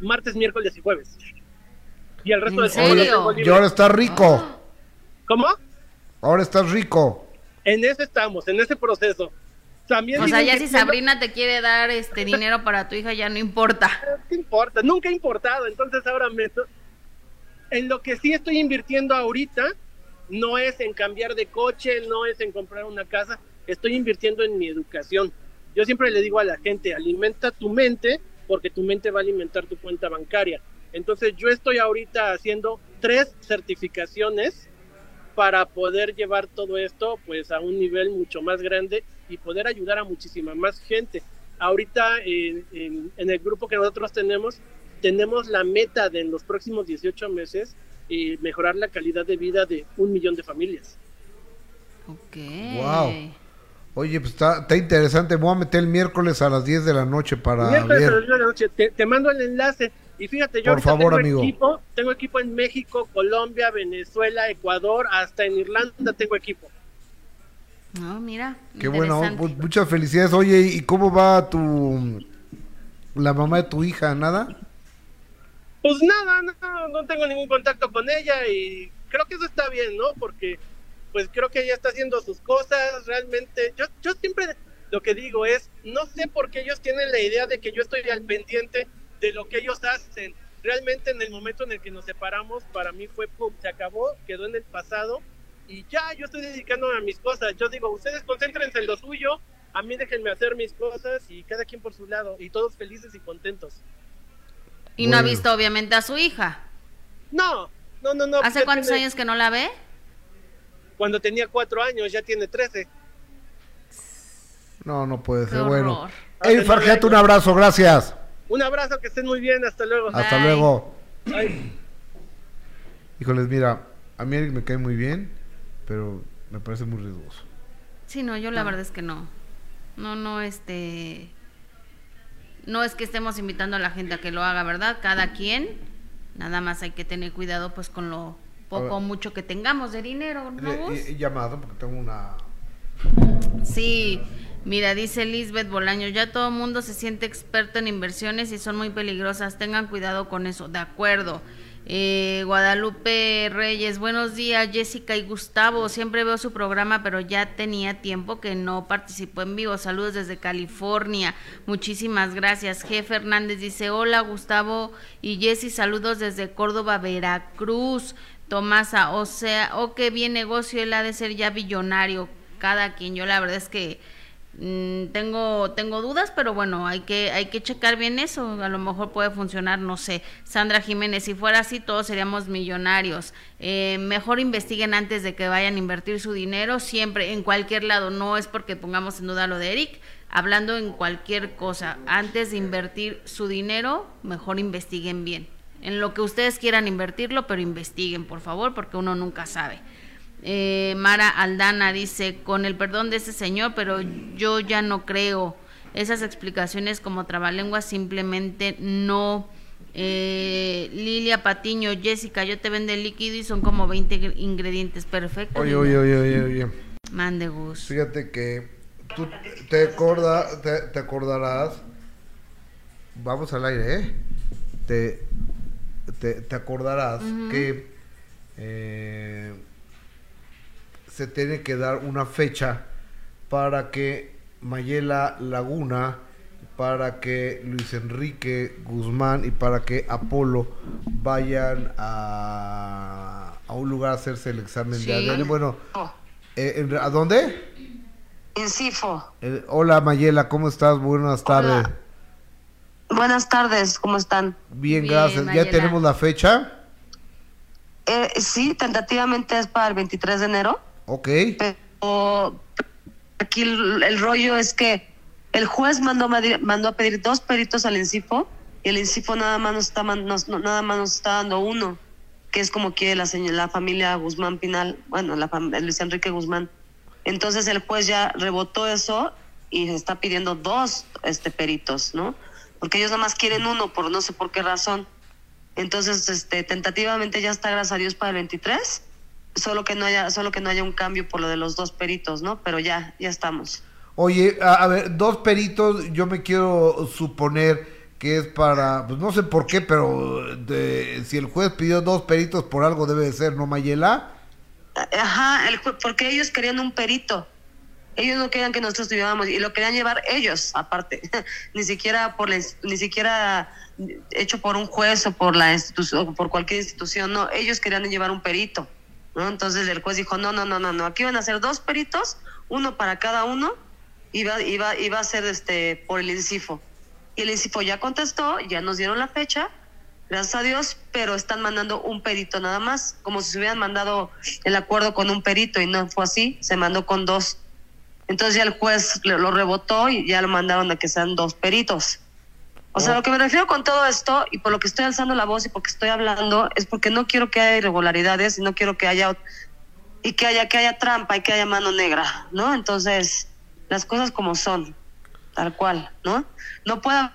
martes, miércoles y jueves. Y el resto ¿En de semana serio? tengo libre. Y ahora estás rico. ¿Cómo? Ahora estás rico. En eso estamos, en ese proceso. También O sea, ya si no- Sabrina te quiere dar este dinero para tu hija, ya no importa. ¿Qué importa? Nunca ha importado, entonces ahora me... En lo que sí estoy invirtiendo ahorita no es en cambiar de coche, no es en comprar una casa, estoy invirtiendo en mi educación. Yo siempre le digo a la gente, alimenta tu mente porque tu mente va a alimentar tu cuenta bancaria. Entonces yo estoy ahorita haciendo tres certificaciones para poder llevar todo esto pues a un nivel mucho más grande y poder ayudar a muchísima más gente. Ahorita en, en- en el grupo que nosotros tenemos, tenemos la meta de en los próximos 18 meses eh, mejorar la calidad de vida de un millón de familias. Ok. Wow. Oye, pues está, está interesante. Voy a meter el miércoles a las 10 de la noche para Miércoles a las ver. 10 de la noche, te, te mando el enlace. Y fíjate, yo Por favor, tengo amigo. equipo, tengo equipo en México, Colombia, Venezuela, Ecuador, hasta en Irlanda tengo equipo. No, mira. Qué bueno, mu- muchas felicidades. Oye, ¿y cómo va tu la mamá de tu hija? ¿Nada? Pues nada, no, no tengo ningún contacto con ella y creo que eso está bien, ¿no? Porque pues creo que ella está haciendo sus cosas, realmente, yo, yo siempre lo que digo es, no sé por qué ellos tienen la idea de que yo estoy al pendiente de lo que ellos hacen. Realmente en el momento en el que nos separamos, para mí fue, pum, se acabó, quedó en el pasado y ya yo estoy dedicándome a mis cosas. Yo digo, ustedes concéntrense en lo suyo, a mí déjenme hacer mis cosas y cada quien por su lado y todos felices y contentos. Y no ha visto obviamente a su hija. No, no, no, no. ¿Hace cuántos tiene- años que no la ve? Cuando tenía cuatro años, ya tiene trece. No, no puede ser. Bueno. horror. Ey, Fargeato, un abrazo, gracias. Un abrazo, que estén muy bien, hasta luego. Hasta luego. Híjoles, mira, a mí Eric me cae muy bien, pero me parece muy riesgoso. Sí, no, yo la verdad es que no. No, no, este. No es que estemos invitando a la gente a que lo haga, ¿verdad? Cada quien. Nada más hay que tener cuidado, pues, con lo poco o mucho que tengamos de dinero, ¿no? He llamado porque tengo una... Sí, mira, dice Lisbeth Bolaño, ya todo el mundo se siente experto en inversiones y son muy peligrosas, tengan cuidado con eso, de acuerdo. Eh, Guadalupe Reyes, buenos días Jessica y Gustavo, siempre veo su programa pero ya tenía tiempo que no participó en vivo, saludos desde California, muchísimas gracias. G. Fernández dice, hola Gustavo y Jessy, saludos desde Córdoba, Veracruz. Tomasa, o sea, o que bien negocio, él ha de ser ya billonario, cada quien, yo la verdad es que Mm, tengo tengo dudas, pero bueno, hay que hay que checar bien eso, a lo mejor puede funcionar, no sé. Sandra Jiménez, si fuera así todos seríamos millonarios. Eh, mejor investiguen antes de que vayan a invertir su dinero, siempre en cualquier lado, no es porque pongamos en duda lo de Eric, hablando en cualquier cosa, antes de invertir su dinero, mejor investiguen bien. En lo que ustedes quieran invertirlo, pero investiguen, por favor, porque uno nunca sabe. Eh, Mara Aldana dice, con el perdón de ese señor, pero yo ya no creo. Esas explicaciones como trabalenguas simplemente no. Eh, Lilia Patiño, Jessica, yo te vende líquido y son como 20 ingredientes. Perfecto. Oye, oye, oye, oye, oye. Mande Gus. Fíjate que tú te, acorda, te, te acordarás. Vamos al aire, ¿eh? Te, te, te acordarás que eh, se tiene que dar una fecha para que Mayela Laguna, para que Luis Enrique Guzmán y para que Apolo vayan a, a un lugar a hacerse el examen Sí. de ADN. Bueno, eh, en- ¿a dónde? Incifo. Eh, hola Mayela, ¿cómo estás? Buenas tardes. Buenas tardes, ¿cómo están? Bien, gracias. ¿Ya tenemos la fecha? Eh, sí, tentativamente es para el 23 de enero. Ok. Pero aquí el, rollo es que el juez mandó, mandó a pedir dos peritos al INCIFO y el INCIFO nada más nos está, nada más nos está dando uno, que es como quiere la, la familia Guzmán Pinal, bueno, la Luis Enrique Guzmán. Entonces el juez ya rebotó eso y está pidiendo dos este, peritos, ¿no? Porque ellos nada más quieren uno, por no sé por qué razón. Entonces, este, tentativamente ya está, gracias a Dios, para el 23. Solo que no haya, solo que no haya un cambio por lo de los dos peritos, ¿no? Pero ya, ya estamos. Oye, a, a ver, dos peritos, yo me quiero suponer que es para, pues no sé por qué, pero de- si el juez pidió dos peritos, por algo debe de ser, ¿no, Mayela? Ajá, el porque ellos querían un perito. Ellos no querían que nosotros tuviéramos y lo querían llevar ellos aparte, [LAUGHS] ni siquiera por ins- ni siquiera hecho por un juez o por la institución o por cualquier institución, no, ellos querían llevar un perito, ¿no? Entonces el juez dijo, "No, no, no, no, no, aquí van a ser dos peritos, uno para cada uno y va iba a ser este por el INCIFO." Y el INCIFO ya contestó, ya nos dieron la fecha. Gracias a Dios, pero están mandando un perito nada más, como si se hubieran mandado el acuerdo con un perito y no fue así, se mandó con dos. Entonces ya el juez lo rebotó y ya lo mandaron a que sean dos peritos. O sea, lo que me refiero con todo esto y por lo que estoy alzando la voz y porque estoy hablando es porque no quiero que haya irregularidades y no quiero que haya y que haya que haya trampa y que haya mano negra, ¿no? Entonces, las cosas como son, tal cual, ¿no? No puedo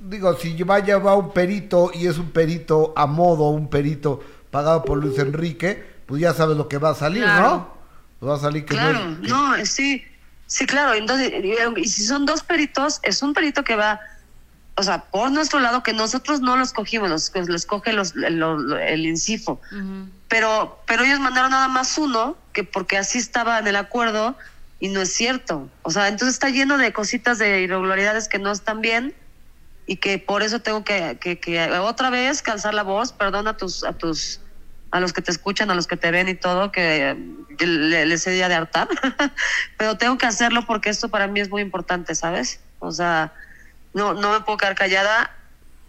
Digo, si vaya va un perito y es un perito a modo, un perito pagado por Luis Enrique, pues ya sabes lo que va a salir, ¿no? Pues va a salir que no Claro, es- que- no, sí, sí, claro. Entonces, y, y si son dos peritos, es un perito que va, o sea, por nuestro lado, que nosotros no los cogimos, los, los coge los, el, INCIFO. Pero, pero ellos mandaron nada más uno, que porque así estaba en el acuerdo, y no es cierto. O sea, entonces está lleno de cositas de irregularidades que no están bien y que por eso tengo que, que, que otra vez calzar la voz, perdón a tus, a tus, a los que te escuchan, a los que te ven y todo, que, eh, les he día de hartar, [LAUGHS] pero tengo que hacerlo porque esto para mí es muy importante, ¿sabes? O sea, no, no me puedo quedar callada,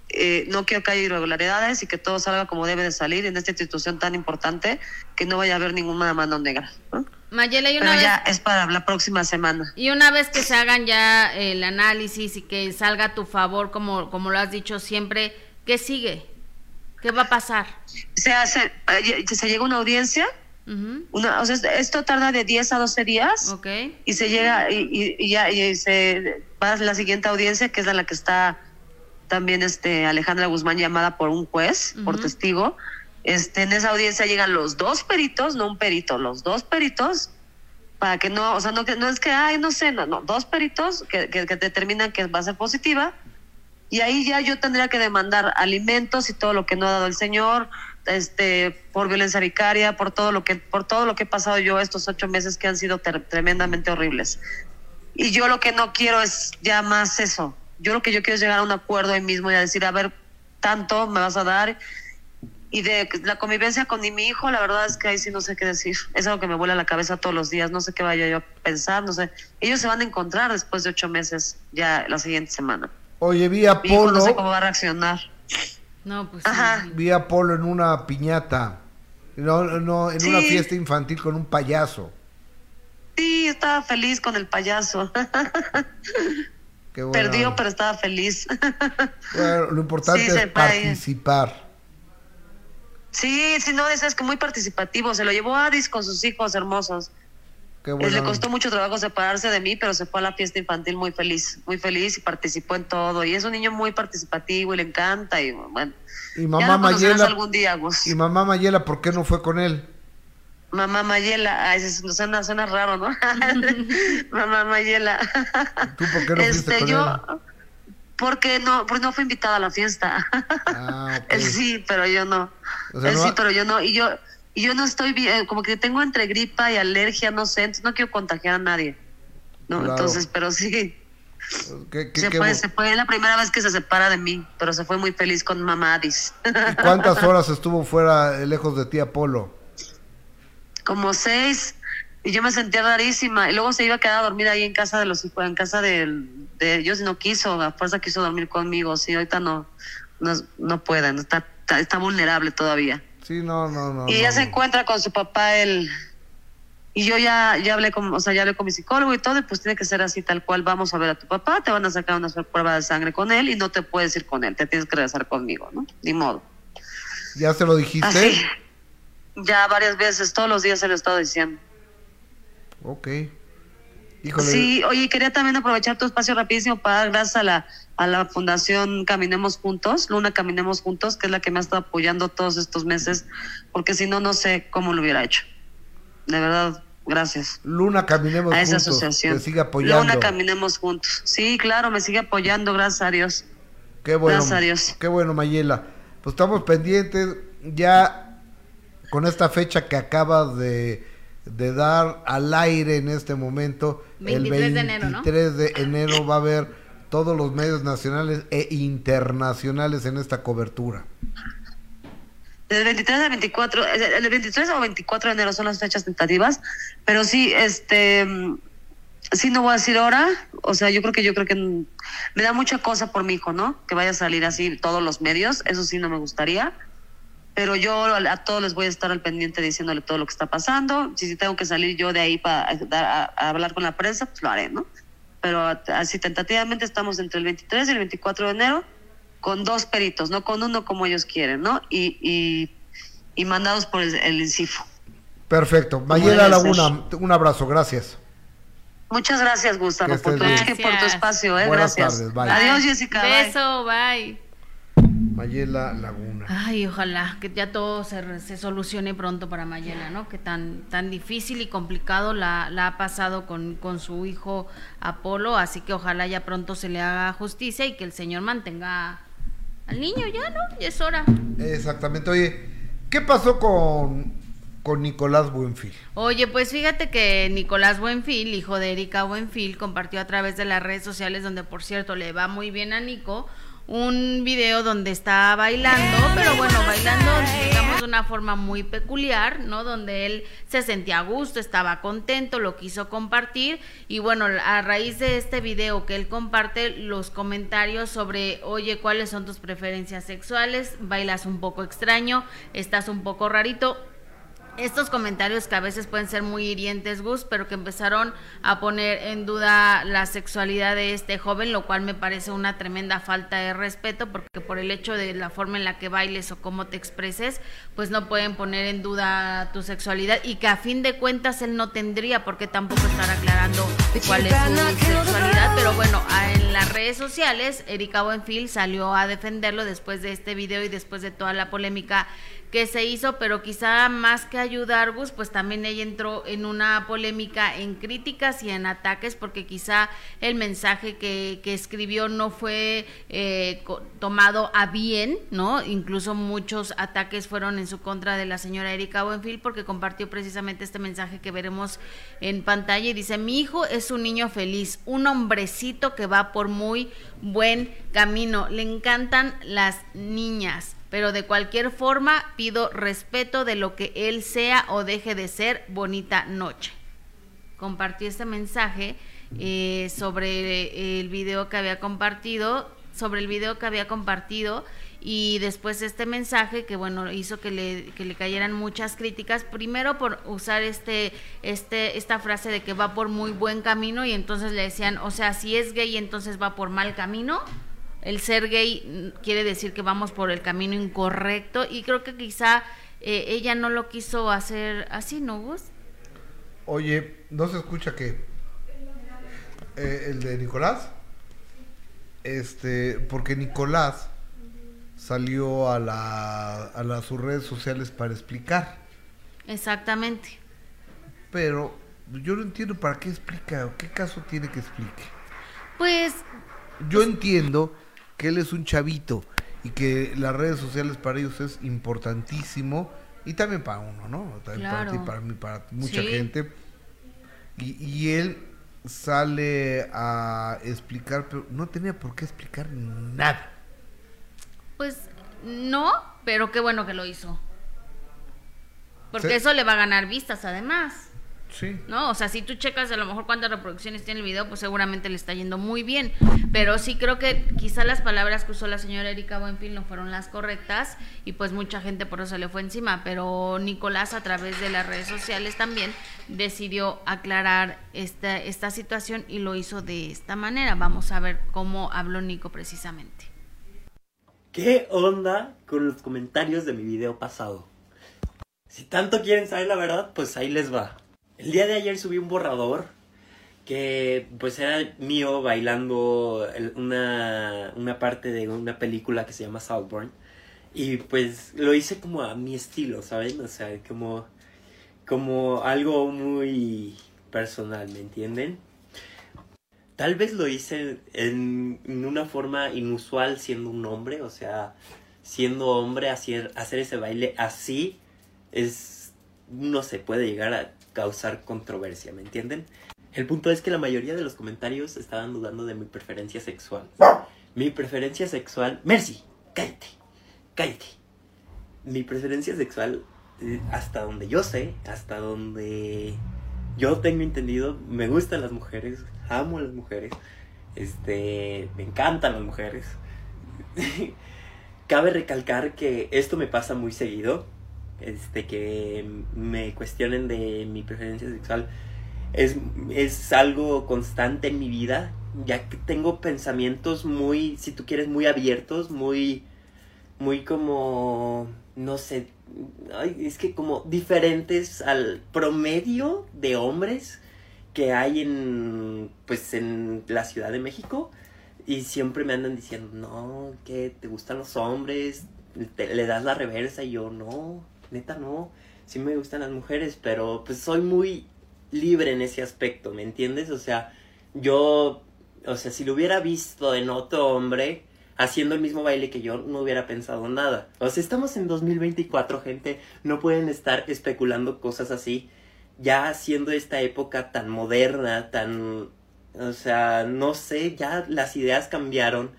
eh, no quiero que haya irregularidades y que todo salga como debe de salir en esta institución tan importante, que no vaya a haber ninguna mano negra. ¿no? Mayela, y Pero una vez... ya es para la próxima semana. Y una vez que se hagan ya el análisis y que salga a tu favor, como, como lo has dicho siempre, ¿qué sigue? ¿Qué va a pasar? Se hace, eh, se llega una audiencia, una, o sea, esto tarda de 10 a 12 días. Y se llega y, y- y ya y se va a la siguiente audiencia que es la que está también este Alejandra Guzmán llamada por un juez por testigo. Este en esa audiencia llegan los dos peritos no un perito los dos peritos para que no o sea no que no es que ay no sé no no dos peritos que, que, que determinan que va a ser positiva. Y ahí ya yo tendría que demandar alimentos y todo lo que no ha dado el señor, este, por violencia vicaria, por todo lo que, por todo lo que he pasado yo estos ocho meses que han sido tremendamente horribles. Y yo lo que no quiero es ya más eso. Yo lo que yo quiero es llegar a un acuerdo ahí mismo y a decir, a ver, tanto me vas a dar. Y de la convivencia con mi hijo, la verdad es que ahí sí no sé qué decir. Es algo que me vuela la cabeza todos los días. No sé qué vaya yo a pensar, no sé. Ellos se van a encontrar después de ocho meses, ya la siguiente semana. Oye, vi a Mi hijo no sé cómo va a reaccionar. No, pues Ajá. sí. vi a Polo en una piñata. No, no, en una fiesta infantil con un payaso. Sí, estaba feliz con el payaso. [LAUGHS] Qué bueno. Perdió, pero estaba feliz. [LAUGHS] Bueno, lo importante Sí, es participar. sí, sí, no, es que muy participativo. Se lo llevó a Adis con sus hijos hermosos. Qué bueno. Le costó mucho trabajo separarse de mí, pero se fue a la fiesta infantil muy feliz, muy feliz y participó en todo. Y es un niño muy participativo y le encanta. Y bueno, Y ya mamá Mayela, algún día, Gus. y mamá Mayela, ¿por qué no fue con él? Mamá Mayela, ay, suena, suena raro, ¿no? [LAUGHS] Mamá Mayela. ¿Tú por qué no fuiste este, con yo, él? porque no, porque no fue invitada a la fiesta. Ah. [LAUGHS] Él sí, pero yo no. O sea, Él no sí, pero yo no. Y yo, y yo no estoy bien, como que tengo entre gripa y alergia, no sé, entonces no quiero contagiar a nadie. No, Claro. entonces, pero sí. ¿Qué- qué- se qué fue, se fue la primera vez que se separa de mí, pero se fue muy feliz con mamá Adis. ¿Y cuántas horas estuvo fuera, eh, lejos de ti, Apolo? Como seis, y yo me sentía rarísima. Y luego se iba a quedar a dormir ahí en casa de los hijos, en casa de, de ellos, y no quiso, a fuerza quiso dormir conmigo. Sí, ahorita no, no, no puede, no está, está, está vulnerable todavía. Sí, no, no, no. y no, ella se encuentra con su papá el y yo ya ya hablé con o sea ya hablé con mi psicólogo y todo y pues tiene que ser así tal cual vamos a ver a tu papá te van a sacar una prueba de sangre con él y no te puedes ir con él te tienes que regresar conmigo no ni modo ¿Ya se lo dijiste? así ya varias veces todos los días se lo he estado diciendo Ok. Híjole. Sí, oye, quería también aprovechar tu espacio rapidísimo para dar gracias a la, a la Fundación Caminemos Juntos, Luna Caminemos Juntos, que es la que me ha estado apoyando todos estos meses, porque si no, no sé cómo lo hubiera hecho. De verdad, gracias. Luna, caminemos a esa juntos. asociación. Te sigue apoyando. Luna Caminemos Juntos. Sí, claro, me sigue apoyando, gracias a Dios. Qué bueno. Gracias a Dios. Qué bueno, Mayela. Pues estamos pendientes ya con esta fecha que acabas de, de dar al aire en este momento. 23 el de enero, ¿no? 23 de enero va a haber todos los medios nacionales e internacionales en esta cobertura. Del 23 al 24, eh, el 23 o 24 de enero son las fechas tentativas, pero sí, este, mm, sí no voy a decir ahora, o sea, yo creo que yo creo que me da mucha cosa por mi hijo, ¿no? Que vaya a salir así todos los medios, eso sí no me gustaría, pero yo a, todos les voy a estar al pendiente diciéndole todo lo que está pasando, si, si tengo que salir yo de ahí para a, a hablar con la prensa, pues lo haré, ¿no? Pero a- así tentativamente estamos entre el 23 y el 24 de enero con dos peritos, no con uno como ellos quieren, ¿no? Y, y, y mandados por el, el INCIFO. Perfecto. Mayela Laguna, un abrazo, gracias. Muchas gracias, Gustavo, por tu, por espacio, ¿eh? Buenas gracias. tardes, bye. Adiós, Jessica. bye. Beso, bye. Mayela Laguna. Ay, ojalá que ya todo se, se solucione pronto para Mayela, ¿no? Que tan, tan difícil y complicado la, la ha pasado con, con su hijo Apolo, así que ojalá ya pronto se le haga justicia y que el Señor mantenga al niño ya, ¿no? Ya es hora. Exactamente. Oye, ¿qué pasó con, con Nicolás Buenfil? Oye, pues fíjate que Nicolás Buenfil, hijo de Erika Buenfil, compartió a través de las redes sociales, donde por cierto le va muy bien a Nico, un video donde está bailando, pero bueno, bailando, digamos, de una forma muy peculiar, ¿no? Donde él se sentía a gusto, estaba contento, lo quiso compartir y bueno, a raíz de este video que él comparte, los comentarios sobre, oye, ¿cuáles son tus preferencias sexuales? Bailas un poco extraño, estás un poco rarito, estos comentarios que a veces pueden ser muy hirientes, Gus, pero que empezaron a poner en duda la sexualidad de este joven, lo cual me parece una tremenda falta de respeto, porque por el hecho de la forma en la que bailes o cómo te expreses, pues no pueden poner en duda tu sexualidad y que a fin de cuentas él no tendría por qué tampoco estar aclarando cuál es su sexualidad, pero bueno, en las redes sociales, Erika Buenfil salió a defenderlo después de este video y después de toda la polémica que se hizo, pero quizá más que ayudar, Gus, pues también ella entró en una polémica en críticas y en ataques, porque quizá el mensaje que, que escribió no fue eh, tomado a bien, ¿no? Incluso muchos ataques fueron en su contra de la señora Erika Buenfil, porque compartió precisamente este mensaje que veremos en pantalla y dice, mi hijo es un niño feliz, un hombrecito que va por muy buen camino, le encantan las niñas pero de cualquier forma pido respeto de lo que él sea o deje de ser. Bonita noche. Compartió este mensaje eh, sobre el video que había compartido, sobre el video que había compartido y después este mensaje que bueno hizo que le, que le cayeran muchas críticas primero por usar este este esta frase de que va por muy buen camino y entonces le decían o sea si es gay entonces va por mal camino el ser gay quiere decir que vamos por el camino incorrecto y creo que quizá eh, ella no lo quiso hacer así, ¿no, Gus? Oye, ¿no se escucha qué? Eh, el de Nicolás. Este, porque Nicolás salió a, la, a las sus redes sociales para explicar. Exactamente. Pero yo no entiendo para qué explica, o qué caso tiene que explique. Pues Yo entiendo que él es un chavito y que las redes sociales para ellos es importantísimo y también para uno, ¿no? También para Claro. ti, para mí, para mucha Sí. gente. Y, y él sale a explicar, pero no tenía por qué explicar nada. Pues no, pero qué bueno que lo hizo. Porque Sí. eso le va a ganar vistas además. Sí. ¿No? O sea, si tú checas a lo mejor cuántas reproducciones tiene el video, pues seguramente le está yendo muy bien. Pero sí creo que quizá las palabras que usó la señora Erika Buenfil no fueron las correctas y pues mucha gente por eso le fue encima. Pero Nicolás a través de las redes sociales también decidió aclarar esta, esta situación y lo hizo de esta manera. Vamos a ver cómo habló Nico precisamente. ¿Qué onda con los comentarios de mi video pasado? Si tanto quieren saber la verdad, pues ahí les va. El día de ayer subí un borrador que pues era mío bailando una, una parte de una película que se llama Southbourne. Y pues lo hice como a mi estilo, ¿saben? O sea, como, como algo muy personal, ¿me entienden? Tal vez lo hice en, en una forma inusual siendo un hombre, o sea, siendo hombre, hacer, hacer ese baile así es, no se puede llegar a causar controversia, ¿me entienden? El punto es que la mayoría de los comentarios estaban dudando de mi preferencia sexual. Mi preferencia sexual... Mercy, cállate, cállate. Mi preferencia sexual, eh, hasta donde yo sé, hasta donde yo tengo entendido, me gustan las mujeres, amo a las mujeres, este, me encantan las mujeres. [LAUGHS] Cabe recalcar que esto me pasa muy seguido, este, que me cuestionen de mi preferencia sexual. Es, es algo constante en mi vida, ya que tengo pensamientos muy, si tú quieres, muy abiertos, muy, muy como, no sé, ay, es que como diferentes al promedio de hombres que hay en, pues, en la Ciudad de México. Y siempre me andan diciendo, no, que te gustan los hombres, le das la reversa y yo, no, neta no, sí me gustan las mujeres, pero pues soy muy libre en ese aspecto, ¿me entiendes? O sea, yo, o sea, si lo hubiera visto en otro hombre haciendo el mismo baile que yo, no hubiera pensado nada. O sea, estamos en 2024, gente, no pueden estar especulando cosas así, ya siendo esta época tan moderna, tan, o sea, no sé, ya las ideas cambiaron.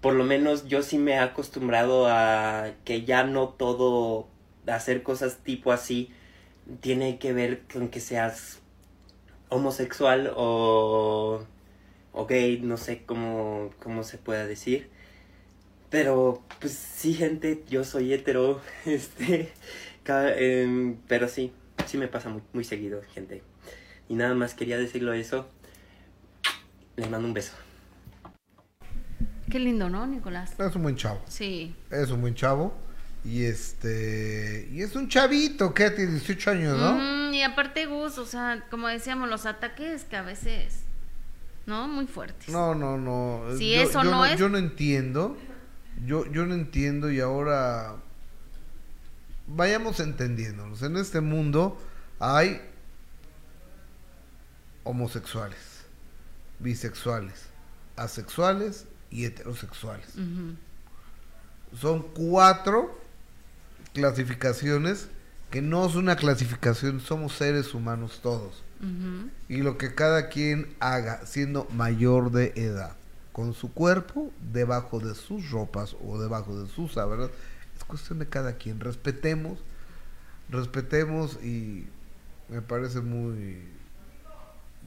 Por lo menos yo sí me he acostumbrado a que ya no todo hacer cosas tipo así tiene que ver con que seas homosexual o, o gay, no sé cómo, cómo se pueda decir. Pero, pues sí, gente, yo soy hetero, [LAUGHS] este, em, pero sí, sí me pasa muy, muy seguido, gente. Y nada más quería decirlo eso. Les mando un beso. Qué lindo, ¿no, Nicolás? Es un buen chavo. Sí. Es un buen chavo. Y este. Y es un chavito, que tiene 18 años, ¿no? Ujú, y aparte, Gus, o sea, como decíamos, los ataques que a veces, ¿no? Muy fuertes. No, no, no. Si eso no es- Yo no entiendo. Yo, yo no entiendo y ahora. Vayamos entendiéndonos. En este mundo hay homosexuales, bisexuales, asexuales y heterosexuales. Son cuatro clasificaciones que no es una clasificación, somos seres humanos todos. Y lo que cada quien haga siendo mayor de edad, con su cuerpo, debajo de sus ropas o debajo de sus sábanas, cuestión de cada quien. Respetemos, respetemos y me parece muy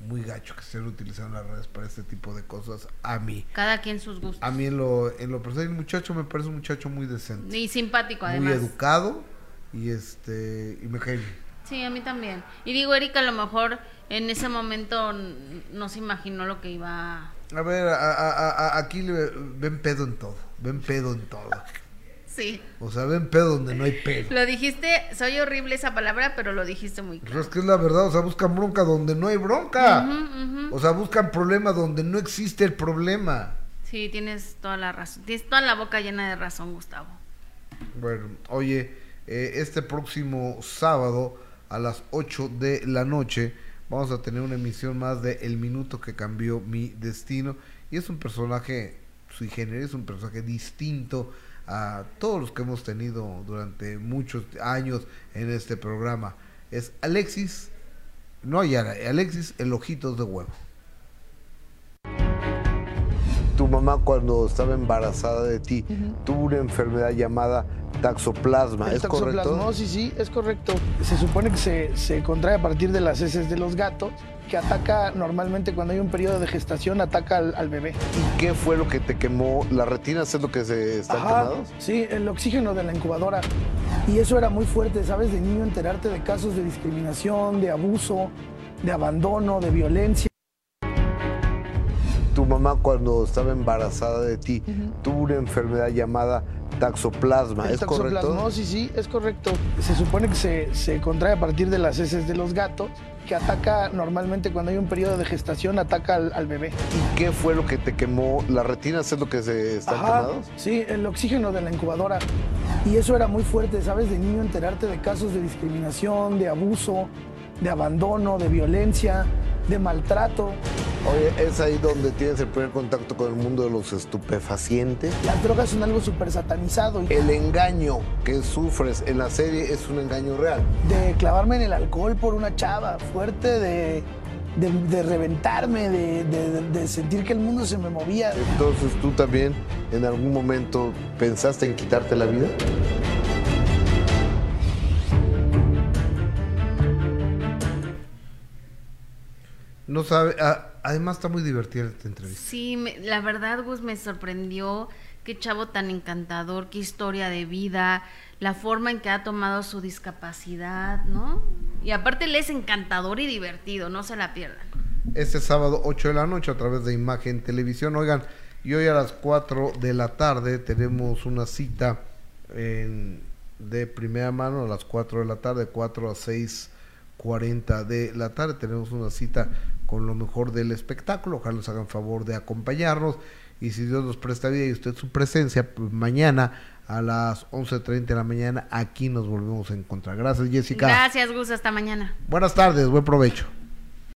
muy gacho que estén utilizando las redes para este tipo de cosas a mí. Cada quien sus gustos. A mí en lo, en lo personal, el muchacho me parece un muchacho muy decente, Y simpático, muy además. educado y este y me cae. Sí, a mí también. Y digo, Erika, a lo mejor en ese momento no se imaginó lo que iba. A ver, a- a- a- aquí ven pedo en todo, ven pedo en todo. [LAUGHS] Sí. O sea, ven pedo donde no hay pedo. Lo dijiste, soy horrible esa palabra, pero lo dijiste muy Pero claro. es que es la verdad, o sea, buscan bronca donde no hay bronca. Ujú, ujú. O sea, buscan problema donde no existe el problema. Sí, tienes toda la razón. Tienes toda la boca llena de razón, Gustavo. Bueno, oye, eh, este próximo sábado a las 8 de la noche vamos a tener una emisión más de El Minuto que cambió mi destino. Y es un personaje sui generis, es un personaje distinto a todos los que hemos tenido durante muchos años en este programa. Es Alexis, no Ayala, Alexis el Ojitos de Huevo. Tu mamá cuando estaba embarazada de ti tuvo una enfermedad llamada taxoplasma, ¿es correcto? toxoplasmosis, sí, es correcto. Se supone que se, se contrae a partir de las heces de los gatos, que ataca normalmente cuando hay un periodo de gestación, ataca al, al bebé. ¿Y qué fue lo que te quemó? ¿Las retinas es lo que se están Ajá, quemados? Sí, el oxígeno de la incubadora. Y eso era muy fuerte, ¿sabes? De niño enterarte de casos de discriminación, de abuso, de abandono, de violencia. Tu mamá cuando estaba embarazada de ti tuvo una enfermedad llamada taxoplasma, El ¿es correcto? toxoplasmosis, sí, es correcto. Se supone que se, se contrae a partir de las heces de los gatos, que ataca normalmente cuando hay un periodo de gestación, ataca al, al bebé. ¿Y qué fue lo que te quemó? ¿Las retinas es lo que se están Ajá, quemados? Sí, el oxígeno de la incubadora. Y eso era muy fuerte, ¿sabes? De niño enterarte de casos de discriminación, de abuso, de abandono, de violencia, de maltrato. Oye, es ahí donde tienes el primer contacto con el mundo de los estupefacientes. Las drogas son algo súper satanizado. El engaño que sufres en la serie es un engaño real. De clavarme en el alcohol por una chava fuerte, de, de, de reventarme, de, de- de sentir que el mundo se me movía. Entonces tú también en algún momento pensaste en quitarte la vida. No sabe, ah, además está muy divertida esta entrevista. Sí, me- la verdad, Gus, me sorprendió. Qué chavo tan encantador, qué historia de vida, la forma en que ha tomado su discapacidad, ¿no? Y aparte él es encantador y divertido, no se la pierdan. Este sábado 8 de la noche a través de Imagen Televisión. Oigan, y hoy a las 4 de la tarde tenemos una cita en- de primera mano a las 4 de la tarde, 4 a 6.40 de la tarde. Tenemos una cita con lo mejor del espectáculo. Ojalá nos hagan favor de acompañarnos. Y si Dios nos presta vida y usted su presencia, pues mañana a las 11.30 de la mañana aquí nos volvemos a encontrar. Gracias, Jessica. Gracias, Gus, hasta mañana. Buenas tardes, buen provecho.